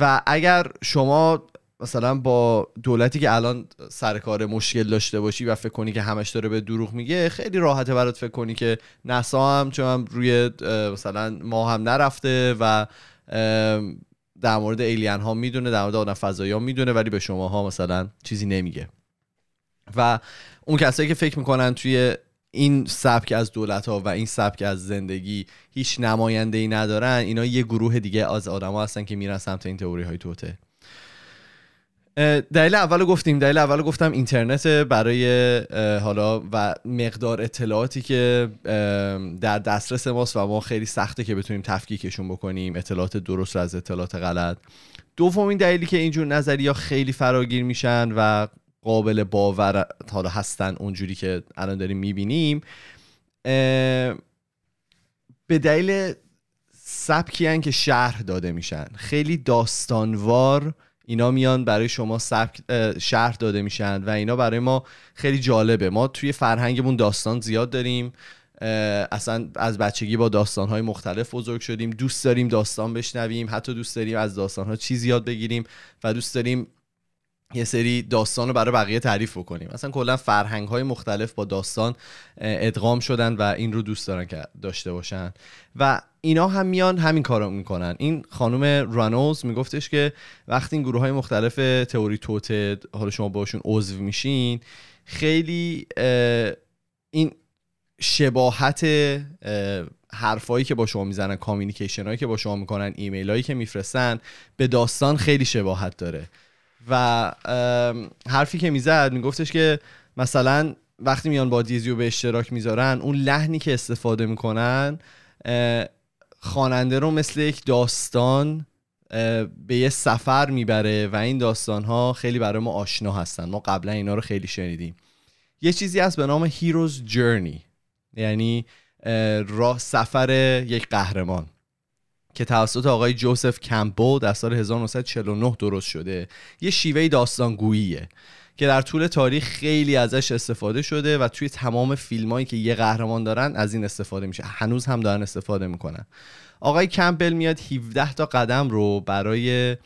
و اگر شما مثلا با دولتی که الان سر کار مشکل داشته باشی و فکر کنی که همش داره به دروغ میگه خیلی راحته برات فکر کنی که نسا هم چون هم روی مثلا ما هم نرفته و در مورد ایلین ها می‌دونه در مورد آدم فضایی ها می‌دونه ولی به شما ها مثلا چیزی نمیگه. و اون کسایی که فکر می‌کنن توی این سبک از دولت ها و این سبک از زندگی هیچ نماینده ای ندارن اینا یه گروه دیگه از آدما هستن که میرن سمت این تئوری های توته. دلیل اول گفتیم دلیل اول گفتم اینترنت برای حالا و مقدار اطلاعاتی که در دسترس ماست و ما خیلی سخته که بتونیم تفکیکشون بکنیم اطلاعات درست از اطلاعات غلط. دومین دلیلی که اینجور نظریا خیلی فراگیر میشن و قابل باور حالا هستن اونجوری که الان داریم می‌بینیم به دلیل سبکی که شرح داده میشن. خیلی داستانوار اینا میان برای شما سبک شهر داده میشن و اینا برای ما خیلی جالبه. ما توی فرهنگمون داستان زیاد داریم. اصلا از بچگی با داستانهای مختلف بزرگ شدیم. دوست داریم داستان بشنویم. حتی دوست داریم از داستانها چیزی یاد بگیریم و دوست داریم یه سری داستان رو برای بقیه تعریف بکنیم. مثلا کلا فرهنگ های مختلف با داستان ادغام شدن و این رو دوست دارن که داشته باشن. و اینا هم میان همین کارو می‌کنن. این خانم رانوز میگفتش که وقتی این گروه های مختلف تئوری توته حالا شما باشون عضو میشین خیلی این شباهت حرفایی که با شما می‌زنن کامیونیکیشن هایی که با شما می‌کنن ایمیل هایی که میفرستن به داستان خیلی شباهت داره. و حرفی که می‌زد میگفتش که مثلا وقتی میان با دیزیو به اشتراک می‌ذارن اون لحنی که استفاده می‌کنن خواننده رو مثل یک داستان به یه سفر می‌بره و این داستان ها خیلی برای ما آشنا هستن. ما قبلا اینا رو خیلی شنیدیم. یه چیزی هست به نام هیروز جرنی یعنی راه سفر یک قهرمان. که توسط آقای جوزف کمپبل در سال 1949 درست شده. یه شیوه داستانگوییه که در طول تاریخ خیلی ازش استفاده شده و توی تمام فیلمایی که یه قهرمان دارن از این استفاده میشه. هنوز هم دارن استفاده می‌کنن. آقای کمپل میاد 17 تا قدم رو برای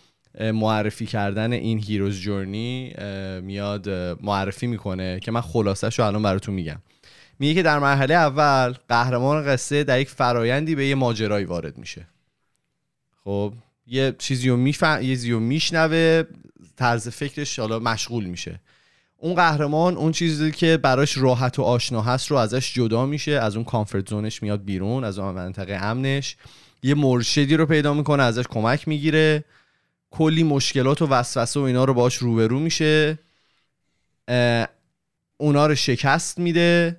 معرفی کردن این هیروز جورنی میاد معرفی می‌کنه که من خلاصش رو الان براتون میگم. میگه که در مرحله اول قهرمان قصه در یک فرایندی به یه ماجرایی وارد میشه. خب یه چیزی رو میفهم یه چیزی رو میشنوه طرز فکرش حالا مشغول میشه. اون قهرمان اون چیزی که براش راحت و آشنا هست رو ازش جدا میشه از اون کامفورت زونش میاد بیرون از اون منطقه امنش. یه مرشدی رو پیدا می‌کنه ازش کمک می‌گیره. کلی مشکلات و وسوسه و اینا رو باش روبرو میشه. اونا رو شکست میده.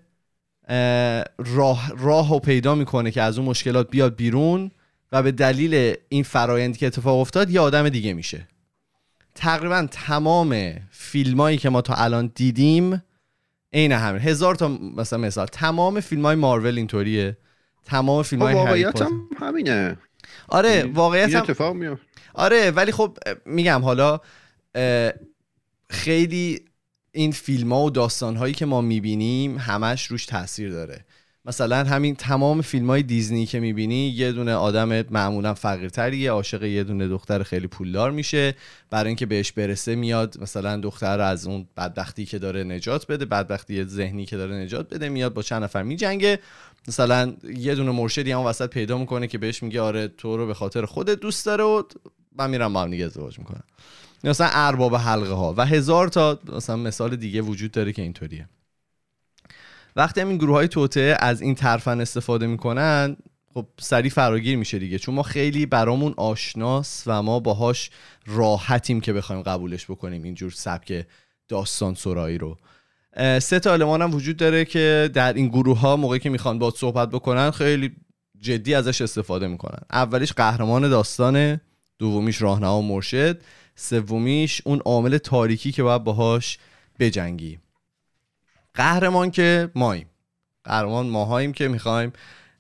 راه راه رو پیدا می‌کنه که از اون مشکلات بیاد بیرون. و به دلیل این فرایندی که اتفاق افتاد یه آدم دیگه میشه. تقریبا تمام فیلمایی که ما تا الان دیدیم عین همین. هزار تا مثلا مثال. تمام فیلم های مارول اینطوریه. تمام فیلم های خب، واقعیت هم همینه. آره واقعیت هم اتفاق میاد آره ولی خب میگم حالا خیلی این فیلم ها و داستان هایی که ما می‌بینیم همش روش تاثیر داره. مثلا همین تمام فیلم های دیزنی که می‌بینی یه دونه آدم معمولا فقیرتریه عاشق یه دونه دختر خیلی پولدار میشه. برای اینکه بهش برسه میاد مثلا دختر از اون بدبختی که داره نجات بده بدبختی ذهنی که داره نجات بده میاد با چند نفر میجنگه. مثلا یه دونه مرشدی هم وسط پیدا می‌کنه که بهش میگه آره تو رو به خاطر خودت دوست داره و من میرم با هم دیگه ازدواج می‌کنم. مثلا ارباب حلقه ها و هزار تا مثلا مثال دیگه وجود داره که اینطوریه. وقتی هم این گروه های توته از این ترفن استفاده می‌کنن خب سریع فراگیر میشه دیگه. چون ما خیلی برامون آشناس و ما باهاش راحتیم که بخوایم قبولش بکنیم اینجور سبک داستان سرایی رو. سه تا المان هم وجود داره که در این گروه ها موقعی که می‌خوان با صحبت بکنن خیلی جدی ازش استفاده می‌کنن. اولیش قهرمان داستانه دومیش راهنما مرشد سومیش اون عامل تاریکی که باید باهاش بجنگی. قهرمان که ماییم. قهرمان ماهاییم که می‌خوایم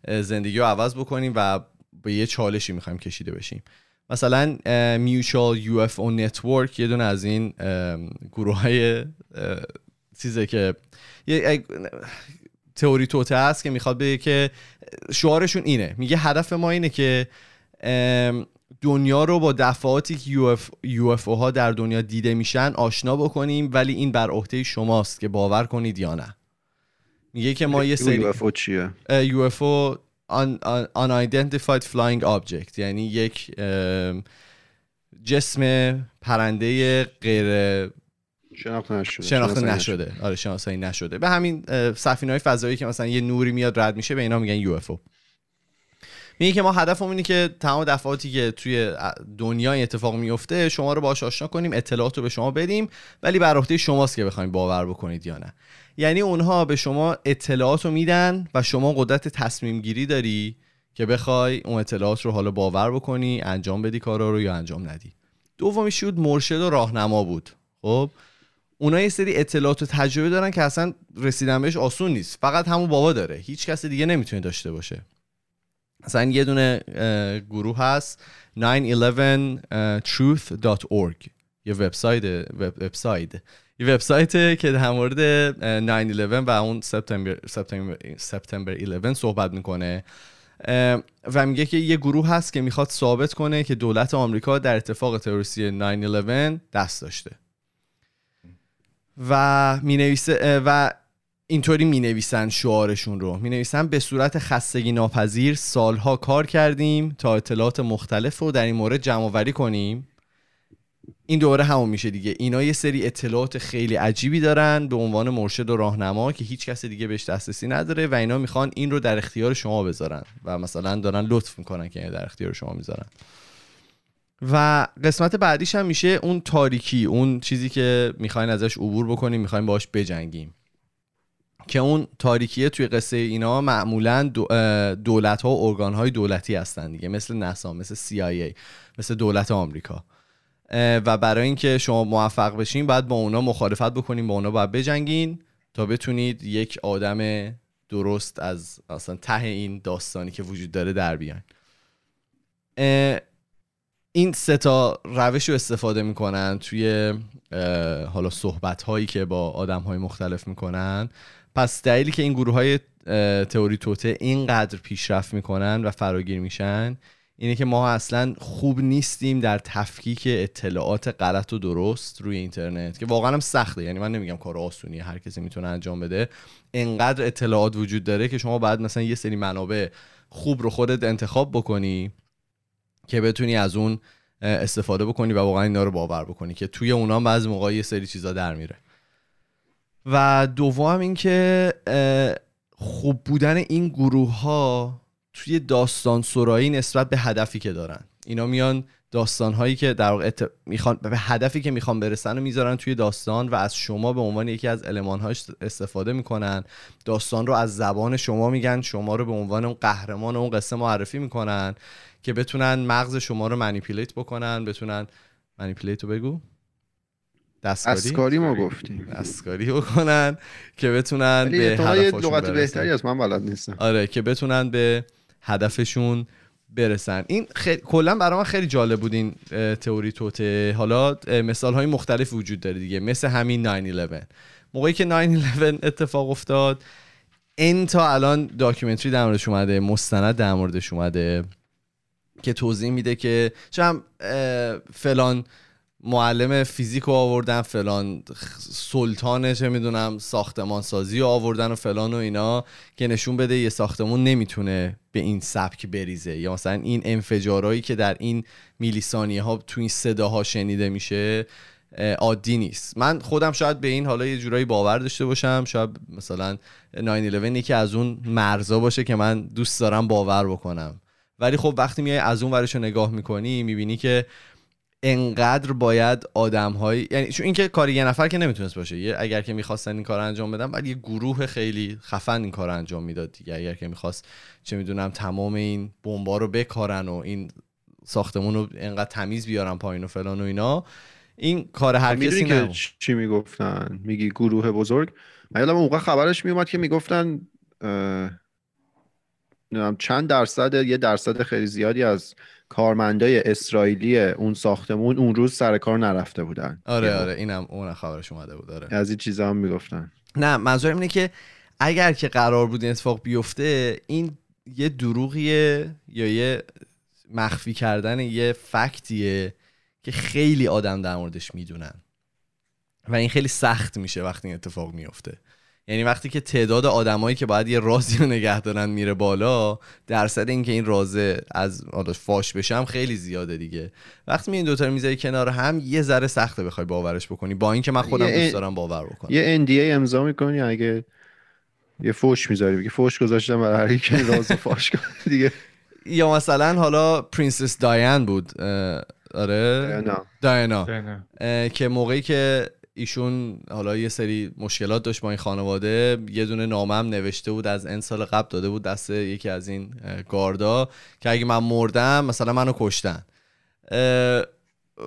زندگی رو عوض بکنیم و به یه چالشی می‌خوایم کشیده بشیم. مثلا Mutual UFO Network یه دونه از این گروه های چیزه که تئوری توطئه هست که می‌خواد بگه که شعارشون اینه. میگه هدف ما اینه که دنیا رو با دفعاتی که UFO ها در دنیا دیده میشن آشنا بکنیم ولی این بر عهده شماست که باور کنید یا نه. میگه که ما یه سری UFO چیه؟ UFO unidentified flying object یعنی یک جسم پرنده غیر شناخته نشده شناخته نشده. آره شناسایی نشده. به همین سفینه های فضایی که مثلا یه نوری میاد رد میشه به اینا میگن یو اف او. میگه که ما هدفمون اینه که تمام دفعاتی که توی دنیای اتفاق میفته شما رو باهاش آشنا کنیم اطلاعات رو به شما بدیم ولی بر عهده شماست که بخوایم باور بکنید یا نه. یعنی اونها به شما اطلاعات رو میدن و شما قدرت تصمیم گیری داری که بخوای اون اطلاعات رو حالا باور بکنی انجام بدی کارا رو یا انجام ندی. دومی شد مرشد و راهنما بود. خب؟ اونا یه سری اطلاعات و تجربه دارن که اصلا رسیدن بهش آسون نیست. فقط همون بابا داره. هیچ کس دیگه نمی‌تونه داشته باشه. مثلا یه دونه گروه هست 911truth.org یه وبسایت وب وبسایت. یه وبسایت که در مورد 9/11 و اون سپتامبر سپتامبر سپتامبر 11 صحبت می‌کنه. و میگه که یه گروه هست که می‌خواد ثابت کنه که دولت آمریکا در اتفاق تروریستی 9/11 دست داشته. و می نویسه و اینطوری می نویسن شعارشون رو. می نویسن به صورت خستگی ناپذیر سالها کار کردیم تا اطلاعات مختلف رو در این مورد جمع آوری کنیم. این دوره همون میشه دیگه. اینا یه سری اطلاعات خیلی عجیبی دارن به عنوان مرشد و راهنما که هیچ کس دیگه بهش دسترسی نداره و اینا می‌خوان این رو در اختیار شما بذارن و مثلا دارن لطف می‌کنن که در اختیار شما می‌ذارن. و قسمت بعدیش هم میشه اون تاریکی اون چیزی که می‌خواین ازش عبور بکنیم می‌خوایم باش بجنگیم. که اون تاریکیه توی قصه اینا معمولا دولت ها و ارگان های دولتی هستن دیگه مثل نسا مثل CIA مثل دولت آمریکا. و برای اینکه شما موفق بشین باید با اونا مخالفت بکنین با اونا باید بجنگین تا بتونید یک آدم درست از اصلا ته این داستانی که وجود داره در بیان این سه تا روش رو استفاده می‌کنن توی حالا صحبت هایی که با آدم های مختلف می‌کنن. پس دلیلی که این گروه های تئوری توته اینقدر پیشرفت می‌کنن و فراگیر میشن اینه که ما اصلا خوب نیستیم در تفکیک اطلاعات غلط و درست روی اینترنت که واقعا هم سخته. یعنی من نمیگم کار آسونیه هر کسی می‌تونه انجام بده. انقدر اطلاعات وجود داره که شما باید مثلا یه سری منابع خوب رو خودت انتخاب بکنی که بتونی از اون استفاده بکنی و واقعا اینا رو باور بکنی که توی اونا بعضی موقع یه سری چیزا در میره. و دوم اینکه خوب بودن این گروه ها توی داستان سرایی نسبت به هدفی که دارن. اینا میان داستان هایی که در واقع ات- می‌خوان به هدفی که می‌خوان برسن رو می‌ذارن توی داستان و از شما به عنوان یکی از المان هاش استفاده می‌کنن. داستان رو از زبان شما میگن شما رو به عنوان اون قهرمان اون قصه معرفی می‌کنن که بتونن مغز شما رو منیپولیت بکنن بتونن منیپولیت رو بگو. دستکاری؟ اسکاری ما گفتیم. دستکاری بکنن که بتونن به هدفشون لغت برسن. بهتری از من بلد نیستم. آره که بتونن به هدفشون برسن. این خیلی کلا برای من خیلی جالب بود این تئوری توته. حالا مثال های مختلف وجود داره دیگه مثل همین 9/11 موقعی که 9/11 اتفاق افتاد این تا الان داکیومنتری در موردش اومده مستند در موردش اومده که توضیح میده که چم فلان معلم فیزیک رو آوردن فلان سلطان چه می‌دونم ساختمان سازی رو آوردن و فلان و اینا که نشون بده یه ساختمون نمی‌تونه به این سبک بریزه. یا مثلا این انفجارهایی که در این میلی ثانیه ها تو این صداها شنیده میشه عادی نیست. من خودم شاید به این حالا یه جورایی باور داشته باشم شاید مثلا 9/11 یکی از اون مرزا باشه که من دوست دارم باور بکنم. ولی خب وقتی میای از اون ورش رو نگاه می‌کنی می‌بینی که انقدر باید آدم های یعنی چون اینکه کار یه نفر که نمی‌تونست باشه یه اگر که می‌خواستن این کار انجام بدن بعد یه گروه خیلی خفن این کار انجام می‌داد دیگه. اگر که می‌خواست چه می‌دونم تمام این بمبا رو بکارن و این ساختمون رو انقدر تمیز بیارن پایین و فلان و اینا این کار هر کسی می‌دونی که چی می‌گفتن؟ میگی گروه بزرگ. من یادم موقع خبرش میومد که می‌گفتن اه، چند درصد یه درصد خیلی زیادی از کارمندای اسرائیلی اون ساختمون اون روز سر کار نرفته بودن. آره. آره اینم اون خبرش اومده بود آره. از این چیزا هم می‌گفتن. نه منظورم اینه که اگر که قرار بود این اتفاق بیفته این یه دروغیه یا یه مخفی کردن یه فکتیه که خیلی آدم در موردش می‌دونن. و این خیلی سخت میشه وقتی این اتفاق میفته یعنی وقتی که تعداد آدمایی که باید یه رازی رو نگه دارن میره بالا درصد اینکه این رازه از حالا فاش بشه هم خیلی زیاده دیگه. وقتی می این دوتا می‌ذاری کنار هم یه ذره سخته بخوای باورش بکنی. با اینکه من خودم دوست دارم باور بکنم. یه NDA امضا می‌کنی اگه یه فوش می‌ذاری بگی فوش گذاشتم برای هر کی راز فاش کنه [LAUGHS] دیگه. یا مثلا حالا پرنسس داین بود آره؟ نه داینا که موقعی که ایشون حالا یه سری مشکلات داشت با این خانواده. یه دونه نامه هم نوشته بود از این سال قبل داده بود دست یکی از این گاردا که اگه من مردم مثلا منو کشتن.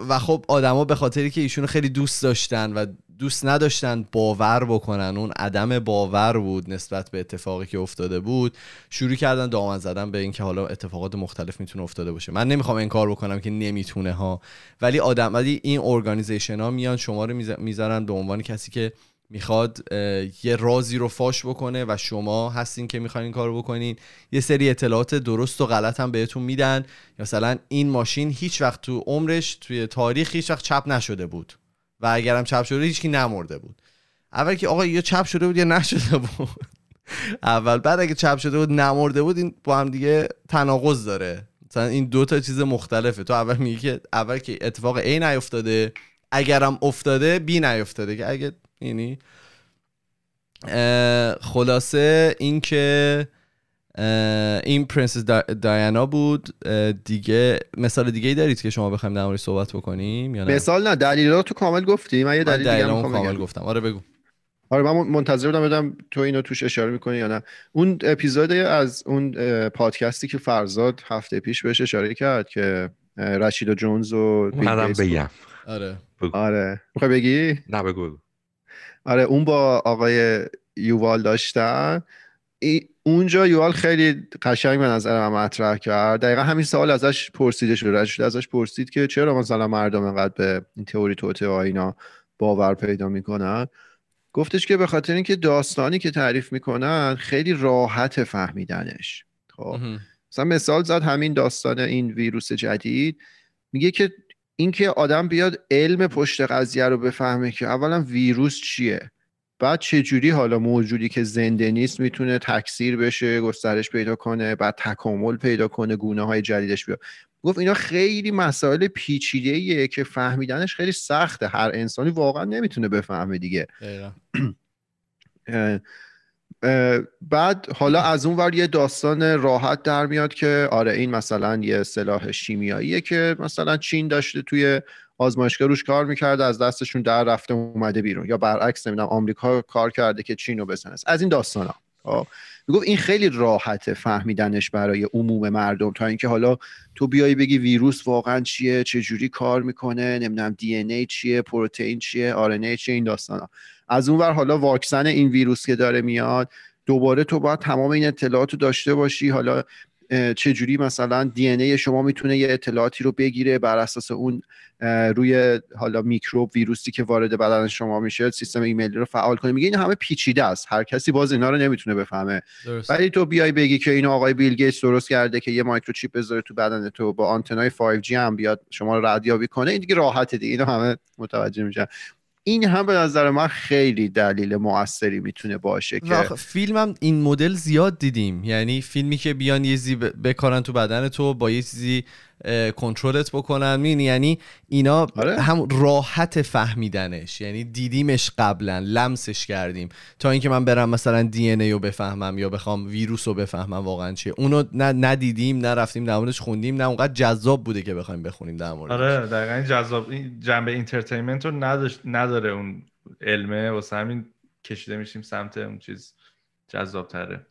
و خب آدما به خاطری که ایشونو خیلی دوست داشتن و دوست نداشتن باور بکنن. اون عدم باور بود نسبت به اتفاقی که افتاده بود. شروع کردن دامن زدن به اینکه حالا اتفاقات مختلف می‌تونه افتاده باشه. من نمی‌خوام انکار بکنم که نمی‌تونه ها. ولی آدم ولی این ارگانیزیشن ها میان شما رو می‌ذارن به عنوان کسی که می‌خواد یه رازی رو فاش بکنه و شما هستین که می‌خواین این کارو بکنین. یه سری اطلاعات درست و غلط هم بهتون میدن. مثلا این ماشین هیچ وقت تو عمرش توی تاریخ هیچ وقت چپ نشده بود. و اگرم چپ شده هیچکی نمرده بود. اول که آقا یا چپ شده بود یا نشده بود. اول. بعد اگه چپ شده بود نمرده بود این با هم دیگه تناقض داره. مثلا این دو تا چیز مختلفه. تو اول میگی که اول که اتفاق A نیفتاده اگرم افتاده B نیفتاده. که اگه یعنی خلاصه اینکه این پرنسس دایانا بود. دیگه مثال دیگه ای دارید که شما بخوایم در صحبت بکنیم یا نه؟ مثال نه دلیل تو کامل گفتی. من یه دلیل دیگه کامل گفتم. آره بگو. آره من منتظر بودم بدم تو اینو توش اشاره می‌کنی یا نه. اون اپیزود از اون پادکستی که فرزاد هفته پیش بهش اشاره کرد که رشید و جونز و بگم. آره. آره. می‌خوای بگی؟ نه بگو آره اون با آقای یووال داشتن. اونجا یوال خیلی قشنگ به نظر من مطرح کرد. دقیقا همین سوال ازش پرسیده شده شده ازش پرسید که چرا مثلا مردم انقدر به این تئوری توته اینا باور پیدا می‌کنن؟ گفتش که به خاطر اینکه داستانی که تعریف می‌کنن خیلی راحت فهمیدنش. خب. مثلا مثال زد همین داستان این ویروس جدید. میگه که اینکه آدم بیاد علم پشت قضیه رو بفهمه که اولا ویروس چیه؟ بعد چه جوری حالا موجودی که زنده نیست می‌تونه تکثیر بشه گسترش پیدا کنه بعد تکامل پیدا کنه گونه های جدیدش بیاد؟ گفت اینا خیلی مسائل پیچیده ایه که فهمیدنش خیلی سخته. هر انسانی واقعا نمی‌تونه بفهمه دیگه. [CLEARS THROAT] بعد حالا از اون ور یه داستان راحت در میاد که آره این مثلا یه سلاح شیمیاییه که مثلا چین داشته توی آزمایشگاه روش کار می‌کرده از دستشون در رفته اومده بیرون یا برعکس نمی‌دونم آمریکا کار کرده که چین رو بزنه از این داستان ها خب؟ می‌گفت این خیلی راحته فهمیدنش برای عموم مردم تا اینکه حالا تو بیای بگی ویروس واقعا چیه چه جوری کار می‌کنه نمی‌دونم دی ای چیه پروتئین چیه آر ای چیه این داستان ها. از اون ور حالا واکسن این ویروس که داره میاد دوباره تو باید تمام این اطلاعات رو داشته باشی حالا چجوری مثلا DNA شما می‌تونه یه اطلاعاتی رو بگیره بر اساس اون روی حالا میکروب ویروسی که وارد بدن شما میشه سیستم ایمنی رو فعال کنه میگه این همه پیچیده است. هر کسی باز اینا رو نمی‌تونه بفهمه. ولی تو بیای بگی که اینو آقای بیل گیتس درست کرده که یه microchip بذاره تو بدن تو با آنتنای 5G هم بیاد شما رو ردیابی کنه این دیگه راحته دیگه. اینو همه متوجه میشن. این هم به نظر من خیلی دلیل موثری می‌تونه باشه که فیلمم این مدل زیاد دیدیم. یعنی فیلمی که بیان یه چیزی بکارن تو بدن تو با یه چیزی کنترلت بکنن. I mean یعنی اینا آره. هم راحت فهمیدنش. یعنی دیدیمش قبلا لمسش کردیم. تا اینکه من برم مثلا DNA رو بفهمم یا بخوام ویروس رو بفهمم واقعا چیه. اونو نه ندیدیم نه رفتیم در موردش خوندیم نه. اونقدر جذاب بوده که بخوایم بخونیم در موردش. آره دقیقاً جذاب این جنبه entertainment رو نداره اون علمه. واسه همین کشیده میشیم سمت اون چیز جذاب تره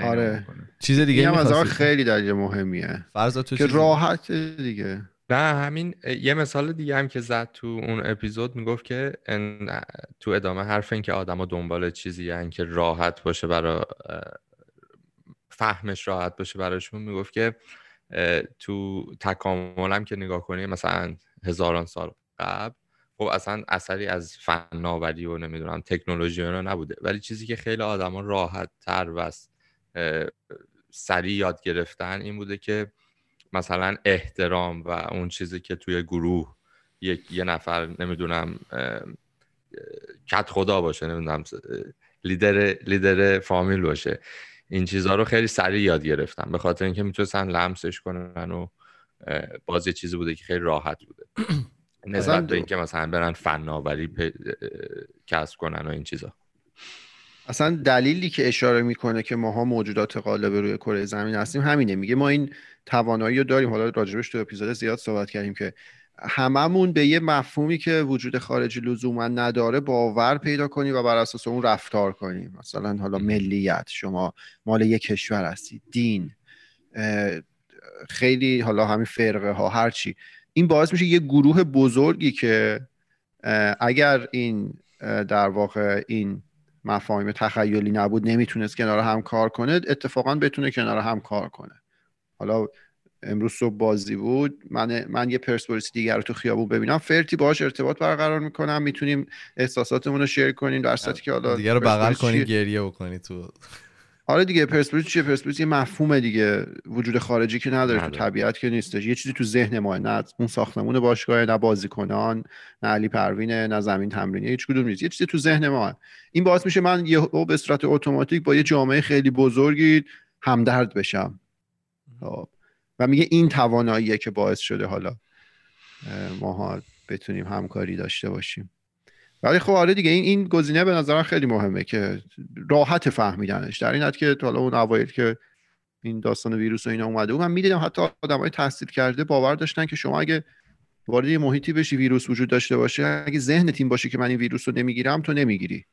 آره. چیز دیگه هم از خیلی دلیل مهمیه. فرض تو که راحت دیگه. نه همین یه مثال دیگه هم که زد تو اون اپیزود می‌گفت که تو ادامه حرف این که آدما دنبال چیزی هن که راحت باشه برای فهمش راحت باشه براشون می‌گفت که تو تکامل که نگاه کنی مثلا هزاران سال قبل خب اصلا اثری از فناوری و نمی‌دونم تکنولوژی رو نبوده. ولی چیزی که خیلی آدما راحت تر و سریع یاد گرفتن این بوده که مثلا احترام و اون چیزی که توی گروه یک یه نفر نمی‌دونم کت خدا باشه نمی‌دونم لیدر لیدر فامیل باشه. این چیزها رو خیلی سریع یاد گرفتن به خاطر اینکه می‌تونستن لمسش کنن و باز یه چیزی بوده که خیلی راحت بوده. [CLEARS THROAT] نسبت به اینکه مثلا برن فناوری کسب کنن و این چیزا. اصلا دلیلی که اشاره می‌کنه که ماها موجودات غالب روی کره زمین هستیم همینه. میگه ما این توانایی رو داریم. حالا راجبش تو اپیزود زیاد صحبت کردیم که هممون به یه مفهومی که وجود خارجی لزوما نداره باور پیدا کنیم و بر اساس اون رفتار کنیم. مثلا حالا ملیت شما مال یک کشور هستید دین خیلی حالا همین فرقه ها هرچی این باعث میشه یه گروه بزرگی که اگر این در واقع این مفاهیم تخیلی نبود نمی‌تونست کنار هم کار کنه اتفاقا بتونه کنار هم کار کنه. حالا امروز صبح بازی بود من من یه پرسپولیس دیگر رو تو خیابون ببینم. فرتی باهاش ارتباط برقرار می‌کنم می‌تونیم احساساتمون رو شیر کنیم در که حالا دیگه رو بغل پرسپولیس کنی چیه؟ گریه بکنی تو. آره دیگه پرسپولیس چیه؟ پرسپولیس یه مفهومه دیگه. وجود خارجی که نداره تو. طبیعت که نیستش. یه چیزی تو ذهن ما نه اون ساختمون باشگاه نه بازیکنان نه علی پروینه نه زمین تمرینی هیچ کدوم نیست. یه چیزی تو ذهن ما. این باعث میشه من یه به صورت اتوماتیک با یه جامعه خیلی بزرگی همدرد بشم. خب. و میگه این تواناییه که باعث شده حالا اه، ماها بتونیم همکاری داشته باشیم. ولی خب آره دیگه این این گزینه به نظرم خیلی مهمه که راحت فهمیدنش. در این حد که حالا اون اوایل که این داستان ویروس و اینا اومده بود من می‌دیدم حتی آدمای تحصیل کرده باور داشتن که شما اگه وارد محیطی بشی ویروس وجود داشته باشه اگه ذهن تیم باشه که من این ویروس رو نمی‌گیرم تو نمی‌گیری.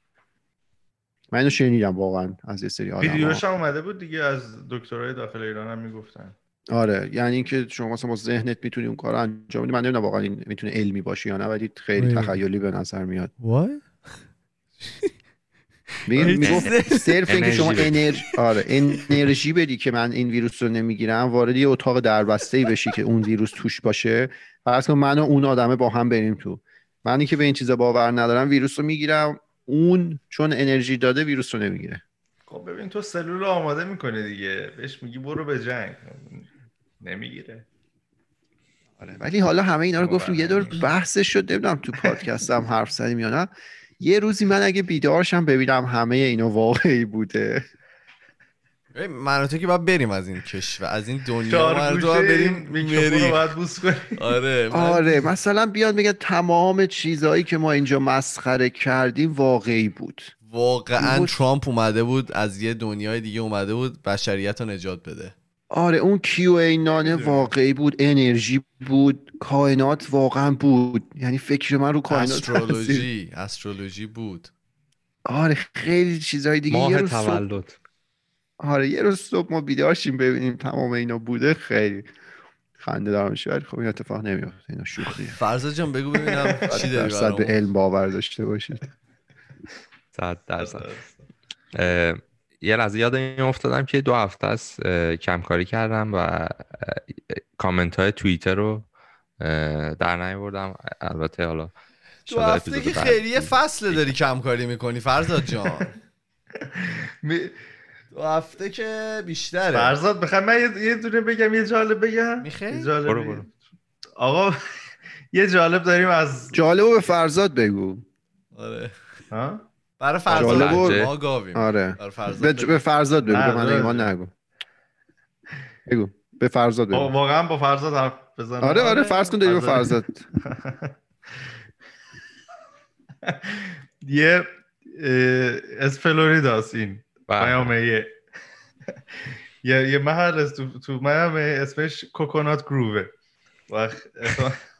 من اینو شنیدم واقعا از یه سری آدم ویدیوش هم اومده بود دیگه از دکترای داخل ایران هم می‌گفتن. آره یعنی اینکه شما مثلا با ذهنت می‌تونی اون کار رو انجام بدی. من نمی‌دونم واقعا این می‌تونه علمی باشه یا نه ولی خیلی. تخیلی به نظر میاد. هیچ [LAUGHS] می‌گفت صرف اینکه شما انرژی آره انرژی بدی که من این ویروس رو نمی‌گیرم وارد یه اتاق دربسته ای بشی که اون ویروس توش باشه. فرض کن من و اون آدمه با هم بریم تو. منی که به این چیزا باور ندارم ویروس رو می‌گیرم اون چون انرژی داده ویروس رو نمی‌گیره. خب ببین تو سلول رو آماده می‌کنه دیگه. بهش میگی برو به جنگ. نمی‌گیره. آره ولی حالا همه اینا رو گفتیم یه دور. بحثش شد نمی‌دونم تو پادکست هم حرف زدیم یا نه. یه روزی من اگه بیدارشم ببینم همه اینا واقعی بوده. من تو که باید بریم از این کشور از این دنیا بریم رو بوس کنی آره من- آره مثلا بیاد میگه تمام چیزهایی که ما اینجا مسخره کردیم واقعی بود. واقعا بود. ترامپ اومده بود از یه دنیای دیگه اومده بود بشریت رو نجات بده. آره اون کیو ای نانه واقعی بود انرژی بود کائنات واقعا بود. یعنی فکر من رو کائنات استرولوژی استرولوژی بود. آره خیلی چیزهای دیگه. یه ماه روز صبح تولد. آره یه روز صبح ما بیدارشیم ببینیم تمام اینا بوده. خیلی خنده دار میشه ولی خب این اتفاق نمیفته اینا شوخیه. فرزاد جان بگو ببینم [LAUGHS] چی داری درصد به؟ علم باور داشته باشید. صد درصد. یه لحظه یاد این افتادم که دو هفته است کمکاری کردم و کامنت های توییتر رو در نیاوردم. البته حالا دو انشالله هفته که خیریه فصل داری کمکاری می‌کنی فرزاد جان. [LAUGHS] می- دو هفته که بیشتره. فرزاد بخوام من یه- یه دونه بگم یه جالب بگم؟ جالب برو،. برو. آقا [LAUGHS] یه جالب داریم از جالبو به فرزاد بگو. آره. ها؟ برای فرزاد ما گاویم. آره. برای فرزاد به, فرزاد بگو من درسته. ایمان نگو. بگو به فرزاد بگو. واقعا با فرزاد حرف بزنم. آره آره فرض کن داری به فرزاد. [LAUGHS] یه از فلوریداست این بله. میامیه [LAUGHS] یه. یه محل است تو تو میامی اسمش Coconut Grove ه.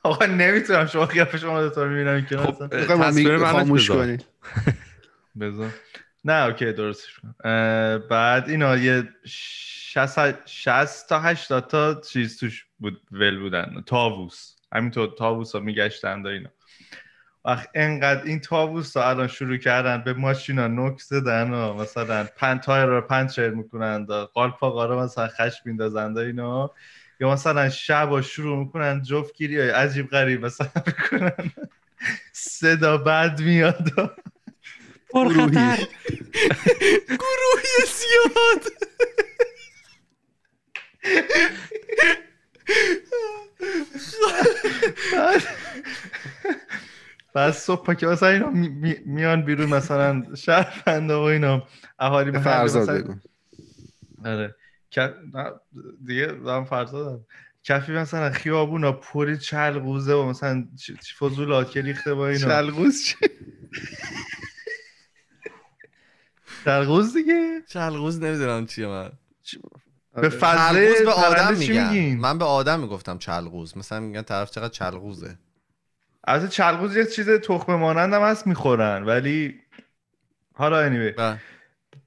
آقا نمی‌تونم شما قیافه شما دو تا می‌بینم که خب تصویر منت خاموش بذار. [LAUGHS] بذار. نه okay درستش کن اه، بعد اینا یه 60 60 تا 80 تا چیز توش بود ول بودن. تاووس همینطور تاووس ها میگشتن و اینا. وقت انقدر این تاووس ها الان شروع کردن به ماشینا نوک زدن و مثلا پن تایر رو پنچر می‌کنن و قالپاقا رو مثلا خش میندازن و اینا. یا مثلا شب ها شروع می‌کنن جفتگیری های عجیب غریب مثلا [LAUGHS] می‌کنن. صدا بد میاد. و [LAUGHS] گروهی. زیاد. بعد صبح که مثلا اینا می- می- میان بیرون مثلا شهرونده و اینا. اهالی فرزاد مثلا بگو. آره. دیگه دارم فرزادم کفی مثلا خیابونا پری چلقوزه و مثلا فضولات که ریخته با اینا. چلغوز چی؟ چلقوز دیگه. چلغوز نمی‌دونم چیه من. به فضله چلغوز به آدم میگن. میگین؟ من به آدم می‌گفتم چلغوز مثلا میگن طرف چقدر چلغوزه البته چلقوز یه چیز تخمه مانند هم هست می‌خورن ولی حالا anyway. و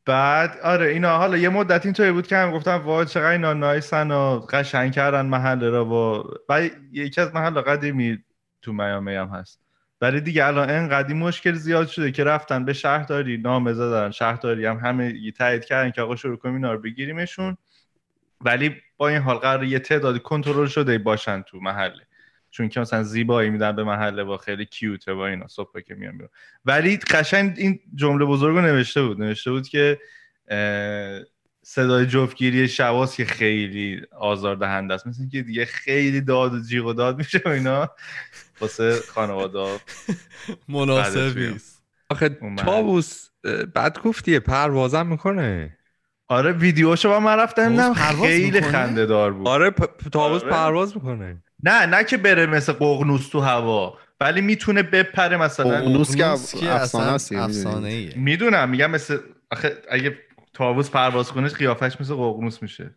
بعد آره اینا حالا یه مدت اینطوری بود که هم گفتم وای چقدر اینا نایسن و قشنگ کردن محله را و بعد یکی از محل قدیمی تو میامی هم هست. ولی دیگه الان انقدر مشکل زیاد شده که رفتن به شهرداری نامزد دارن شهرداری هم همه تایید کردن که آقا شروع کنیم اینا رو بگیریمشون. ولی با این حال قرار یه تعدادی کنترل شده باشن تو محله. چون که مثلا زیبایی میدن به محله با خیلی کیوته با اینا. صبح که میان بیرون. ولی قشنگ این جمله بزرگ نوشته بود. نوشته بود که صدای جفتگیری شواس که خیلی آزار دهنده است. مثل که دیگه خیلی داد و جیغ و داد میشه و اینا. واسه خانواده [LAUGHS] مناسبی است آخه. تابوس بعد گفتیه پروازم می‌کنه آره ویدیوشو با من رفتم دیدم خیلی؟ خنده دار بود آره پ- تابوس آره. پرواز می‌کنه نه نه که بره مثل ققنوس تو هوا ولی می‌تونه بپره مثلا ققنوس که افسانه. افسانه می‌دونم میگم مثل آخه اگه تابوس پرواز کنه قیافش مثل ققنوس میشه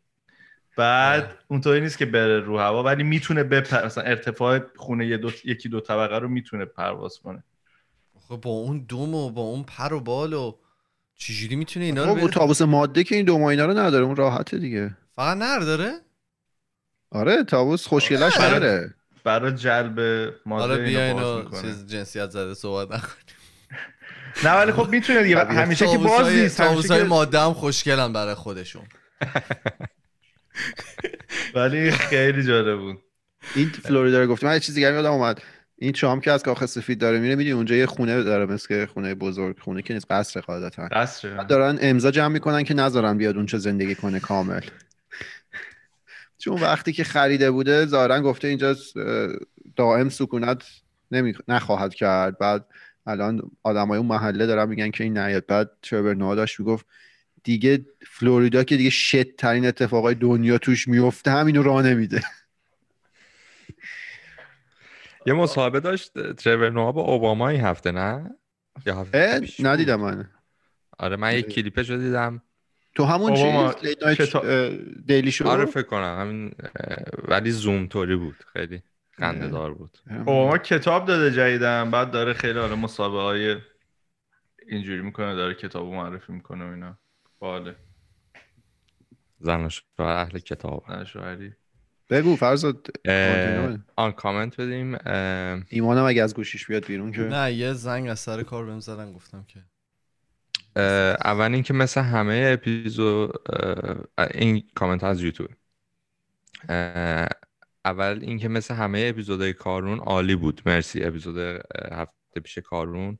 بعد اونطوری نیست که بره رو هوا ولی می‌تونه بپر مثلا ارتفاع خونه یه دو... یکی دو طبقه رو می‌تونه پرواز کنه. خب با اون دوم و با اون پر و بال و چجوری می‌تونه اینا رو خب، اون بره؟ تابوس ماده که این دو اینا رو نداره اون راحته دیگه. فقط نر داره؟ آره تابوس خوشگلش آره. نداره برای جلب ماده حالا بیا اینو باز اینو می‌کنه. چیز جنسیت زده صحبت نکنیم. [LAUGHS] نه ولی خب می‌تونه دیگه. [LAUGHS] همیشه که باز طاووسای- نیست طاووسای که- ماده هم خوشگلن برای خودشون. [LAUGHS] ولی خیلی جالب بود. این فلوریدا رو گفتم من یه چیز دیگه یادم اومد. این شام که از کاخ سفید داره میره میدی اونجا یه خونه داره مثل که خونه بزرگ خونه که نیست قصر قاعدتا. قصر. دارن امضا جمع می‌کنن که نذارن بیاد اونجا زندگی کنه کامل. چون وقتی که خریده بوده ظاهرا گفته اینجا دائم سکونت نمی... نخواهد کرد. بعد الان آدمای اون محله دارن میگن که این نیاد بعد ترور نوآ داشت می‌گفت دیگه فلوریدا که دیگه شت ترین اتفاقای دنیا توش میفته همینو راه نمیده. یه مصاحبه داشت ترور نوآ با اوباما این هفته نه؟ یا هفته؟ ندیدم من. آره من یک کلیپش رو دیدم. تو همون اوباما چیز دیلی شو آره فکر کنم. همین ولی زوم توری بود. خیلی خنده دار بود اوباما کتاب داده جدیدن بعد داره خیلی حالا مسابقه های اینجوری می‌کنه داره کتاب معرفی می‌کنه و اینا. باله. زن و شوهر اهل کتاب. نه شوهری. بگو فرزاد آن کامنت بدیم. ایمانم اگه از گوشیش بیاد بیرون که. نه یه زنگ از سر کار بهم زدن گفتم که. اول اینکه مثل همه اپیزود اه، این کامنت ها از یوتیوب اول اینکه مثل همه اپیزودهای کارون عالی بود. مرسی اپیزود هفته پیش کارون. اه،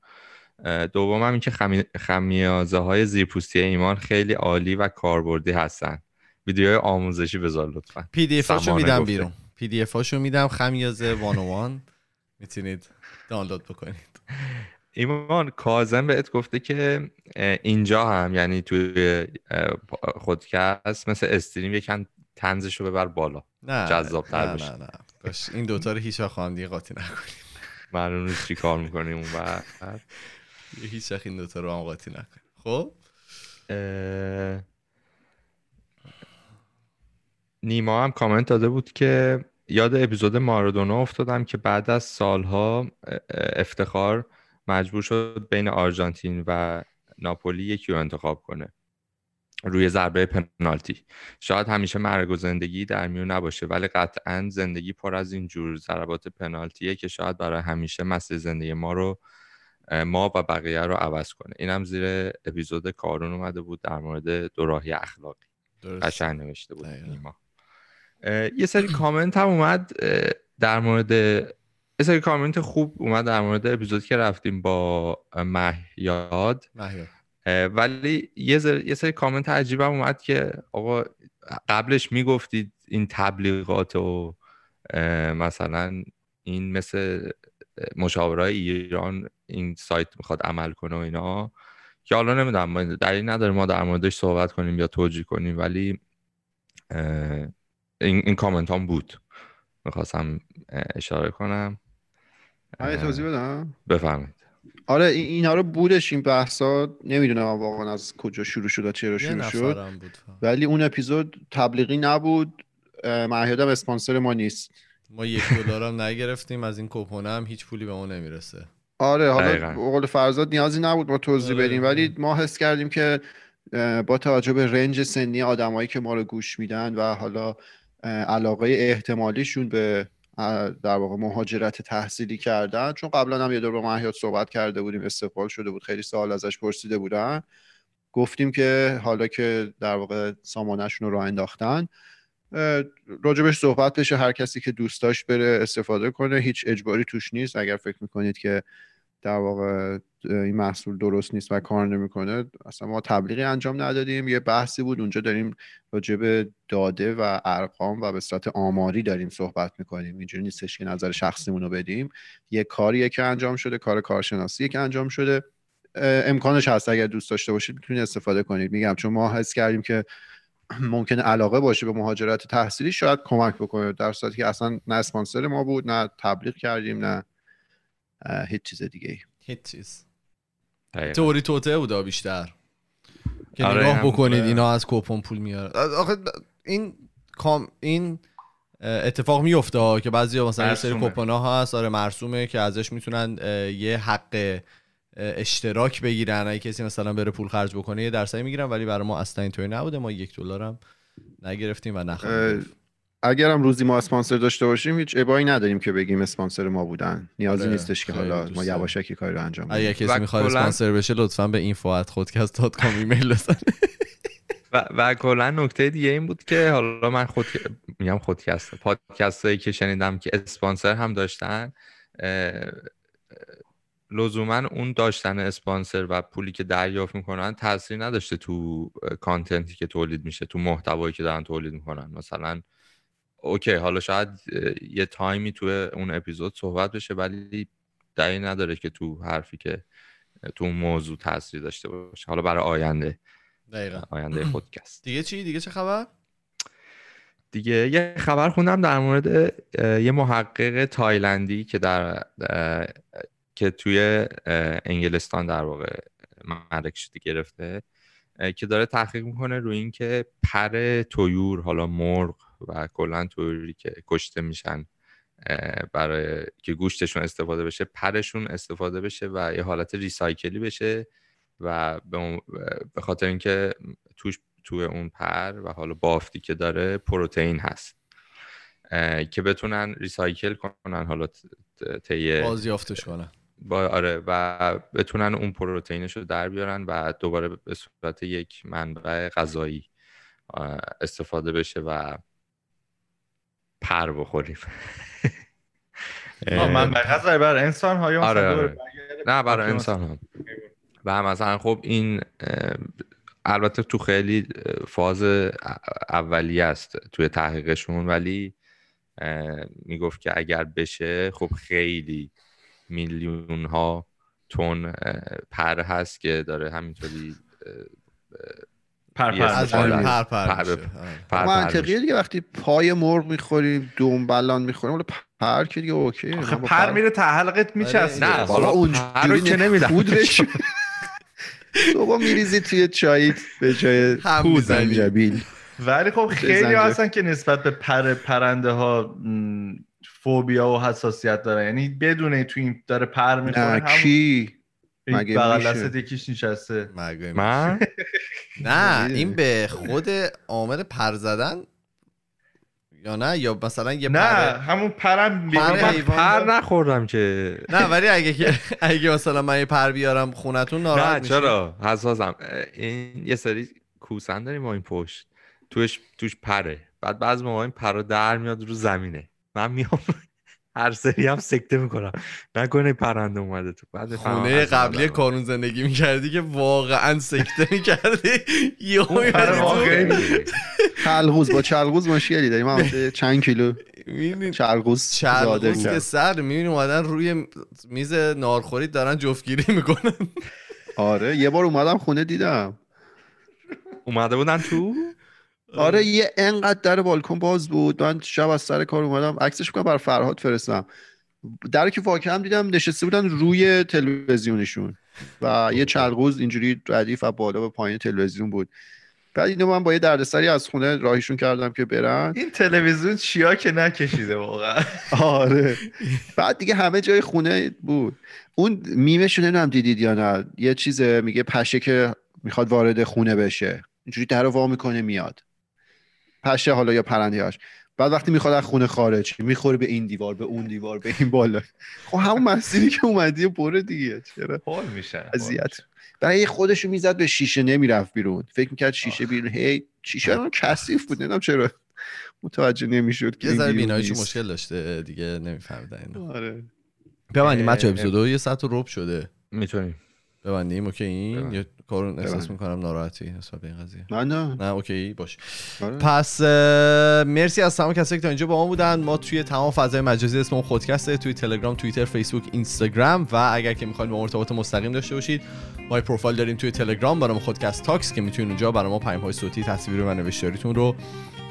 دوم هم اینکه خمی... خمیازه های زیرپوستی ایمان خیلی عالی و کاربردی هستن. ویدیوهای آموزشی بذار لطفا. پی دی افاشو سمانه میدم. بیرون. پی دی افاشو میدم. خمیازه وان و وان می‌تونید دانلود بکنید. ایمان کازم بهت گفته که اینجا هم یعنی توی خودکست مثل استریم یکم تنزش رو ببر بالا. نه جذاب‌تر نه بشه. نه نه. باش این دوتا رو هیچ وقت هم دیگه قاطی نکنیم معلوم نیست چی کار می‌کنیم اون بعد هیچ وقت این دوتا رو هم قاطی نکنیم خب نیما هم کامنت داده بود که یاد اپیزود مارادونا افتادم که بعد از سالها افتخار مجبور شد بین آرژانتین و ناپولی یکی رو انتخاب کنه. روی ضربه پنالتی. شاید همیشه مرگ و زندگی در میون نباشه ولی قطعا زندگی پر از این جور ضربات پنالتیه که شاید برای همیشه مسیر زندگی ما رو ما و بقیه رو عوض کنه. اینم زیر اپیزود کارون اومده بود در مورد دوراهی اخلاقی. قشنگ نوشته بود. نیما. اه، یه سری کامنت هم اومد در مورد یه سری کامنت خوب اومد در مورد اپیزودی که رفتیم با مهیاد. مهیار اه، ولی یه, زر- یه سری کامنت عجیب هم اومد که آقا قبلش می‌گفتید این تبلیغات و مثلا این مثل مشاورای ایران این سایت می‌خواد عمل کنه و اینا. که حالا نمی‌دونم دلیل نداره ما در موردش صحبت کنیم یا توجیه کنیم ولی این, این کامنت هم بود. می‌خواستم اشاره کنم. یه توضیح بدم. بفرمایید. آره این اینا رو بودش این بحثا. نمی‌دونم واقعا از کجا شروع شد و چرا شروع شد. ولی اون اپیزود تبلیغی نبود. مهیادم اسپانسر ما نیست. ما یک دلار هم نگرفتیم از این کپونه هم هیچ پولی به ما نمی‌رسه. آره حالا قول فرزاد نیازی نبود ما توضیح آره. بدیم ولی ما حس کردیم که با توجه به رنج سنی آدمایی که ما رو گوش میدن و حالا علاقه احتمالیشون به در واقع مهاجرت تحصیلی کردن چون قبلا هم یه دور با مهیاد صحبت کرده بودیم استقبال شده بود خیلی سوال ازش پرسیده بودن. گفتیم که حالا که در واقع سامانهشون رو راه انداختن راجبش صحبت بشه هر کسی که دوست داشت بره استفاده کنه هیچ اجباری توش نیست. اگر فکر می‌کنید که در واقع این محصول درست نیست و کار نمی‌کنه اصلا ما تبلیغی انجام ندادیم. یه بحثی بود اونجا داریم راجب داده و ارقام و به صورت آماری داریم صحبت می‌کنیم. اینجوری نیستش که نظر شخصیمون رو بدیم. یه کاریه که انجام شده کار کارشناسی که انجام شده. امکانش هست اگر دوست داشته باشید می‌تونید استفاده کنید. میگم چون ما حس کردیم که ممکنه علاقه باشه به مهاجرت تحصیلی شاید کمک بکنه در صورتی که اصلا نه اسپانسر ما بود نه تبلیغ کردیم نه هیچ چیز دیگه ای هیچ چیز. توری توته بوده بیشتر. که آره نگاه بکنید اینا از کوپن پول میاره آخه این کام این اتفاق میفته که بعضی مثلا یه سری کوپن ها هست. آره مرسومه که ازش می‌تونن یه حق اشتراک بگیرن. اگه کسی مثلا بره پول خرج بکنه یه درصدی می‌گیرن ولی برای ما اصلا اینطوری نبوده. ما یک دلار هم نگرفتیم و نخواهیم اگر هم روزی ما اسپانسر داشته باشیم هیچ ابایی نداریم که بگیم اسپانسر ما بودن. نیازی آره، نیستش که حالا ما یواشکی کاری رو انجام بدیم. اگه کسی می‌خواد اسپانسر بشه لطفا به info@خودکست.com ایمیل بزنه. و, و کلا نکته دیگه این بود که حالا من خود میگم خودکست. پادکست هایی که شنیدم که اسپانسر هم داشتن لزوما اون داشتن اسپانسر و پولی که دریافت می‌کنن تاثیر نداشته تو کانتنتی که تولید میشه تو محتوایی که دارن تولید می‌کنن. مثلا okay حالا شاید یه time ی تو اون اپیزود صحبت بشه ولی دلیل نداره که تو حرفی که تو اون موضوع تاثیر داشته باشه. حالا برای آینده دقیقا. آینده [CLEARS THROAT] خودکست دیگه چی؟ دیگه چه خبر؟ دیگه یه خبر خوندم در مورد یه محقق تایلندی که در که توی انگلستان در واقع مدرک شده گرفته که داره تحقیق می‌کنه روی اینکه پر تویور حالا مرغ و کلا تویوری که کشته میشن برای که گوشتشون استفاده بشه پرشون استفاده بشه و یه حالت ریسایکلی بشه و به خاطر اینکه توش توی اون پر و حالا بافتی که داره پروتئین هست که بتونن ریسایکل کنن حالا طی بازیافتش کنن با آره و بتونن اون پروتئینش رو در بیارن و دوباره به صورت یک منبع غذایی استفاده بشه و پر بخوریم. منبع غذایی برای انسان ها آره, آره. نه برای انسان ها و مثلا خب این البته تو خیلی فاز اولیه است توی تحقیقشون ولی می‌گفت که اگر بشه خب خیلی میلیون ها تن پر هست که داره همینطوری پر پر پر پر منطقیه دیگه وقتی پای مرغ می‌خوریم دنبلان می‌خوریم ولی پر که دیگه اوکی پر میره ته حلقت میچسبه. نه حالا اونجوری که نمیدم پودرش [LAUGHS] تو میریزی توی چاییت به جای پود زنجبیل. ولی خب خیلی هستن که نسبت به پر پرنده ها فوبیا و حساسیت داره. یعنی بدونه تو این داره پر می‌خوره هم کی؟ مگه بغل دست یکیش نشسته. من؟ [LAUGHS] نه این به خود عامل پر زدن یا نه؟ یا مثلا یه نه. همون پرم پر, پر نخوردم که. نه ولی اگه اگه مثلا من یه پر بیارم خونتون ناراحت نه چرا؟ حساسم. این یه سری کوسن داریم با این پشت. توش توش پره. بعد بعض موقع این پر در میاد رو زمینه. من میام [LAUGHS] هر سری هم سکته می‌کنم. نکنه پرنده اومده تو. بعد خونه قبلی کارون زندگی می‌کردی که واقعا سکته می‌کردی. [LAUGHS] یه چلغوز با چلغوز مشکلی داریم. هم چند کیلو چلغوز چلغوز که سر می‌بینی اومدن روی میز نارخوری دارن جفتگیری می‌کنن. آره یه بار اومدم خونه دیدم. اومده بودن تو؟ آره یه انقدر در بالکن باز بود. من شب از سر کار اومدم. عکسش کنم بر فرهاد فرستم. در که واقعا دیدم نشسته بودن روی تلویزیونشون. و یه چلغوز اینجوری ردیف و بالا به پایین تلویزیون بود. بعد اینو من با یه دردسری از خونه راهیشون کردم که برن. این تلویزیون چیا که نکشیده واقعا. [LAUGHS] آره. بعد دیگه همه جای خونه بود. اون میمشون نمی‌دونم دیدید یا نه. یه چیز میگه پشه که می‌خواد وارد خونه بشه. اینجوری در وا می‌کنه میاد. پشه حالا یا پرندهاش. بعد وقتی می‌خواد از خونه خارج می‌خوره به این دیوار به اون دیوار به این بالا. خب همون مسیری که اومدی برو دیگه. چرا؟ حال میشن اذیت. برای خودشو می‌زد به شیشه نمی‌رفت بیرون. فکر می‌کرد شیشه بیرون. هی شیشه هم کثیف بود. نمی‌دونم چرا. متوجه نمی‌شد که یه ذره بیناییشون نیست. مشکل داشته دیگه نمیفهمیدن اینو. آره. ببندیم اه، بچه اپیزودو یه ساعت و ربع شده. می‌تونیم. ببندیم okay این ببند. یه کارون احساس. می‌کنم ناراحتی نسبت به این قضیه. من نه. نه okay باش. آره. پس مرسی از تمام کسایی که تا اینجا با ما بودن. ما توی تمام فضای مجازی اسم اون خودکسته توی تلگرام توییتر فیسبوک اینستاگرام و اگر که می‌خواید با ما ارتباط مستقیم داشته باشید ما یه پروفایل داریم توی تلگرام برای ما خودکست Talks که می‌تونید اونجا برای ما پیام های صوتی تصویری و نوشتاریتون رو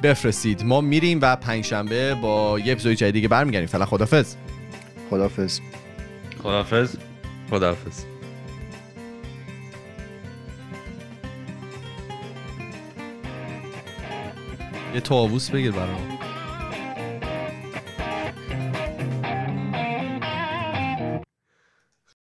بفرستید. ما میریم و پنجشنبه با یه اپیزود جدید دیگه برمیگردیم. فعلا خدافظ خدافظ خدافظ خداحافظ. یه طاووس بگیر برام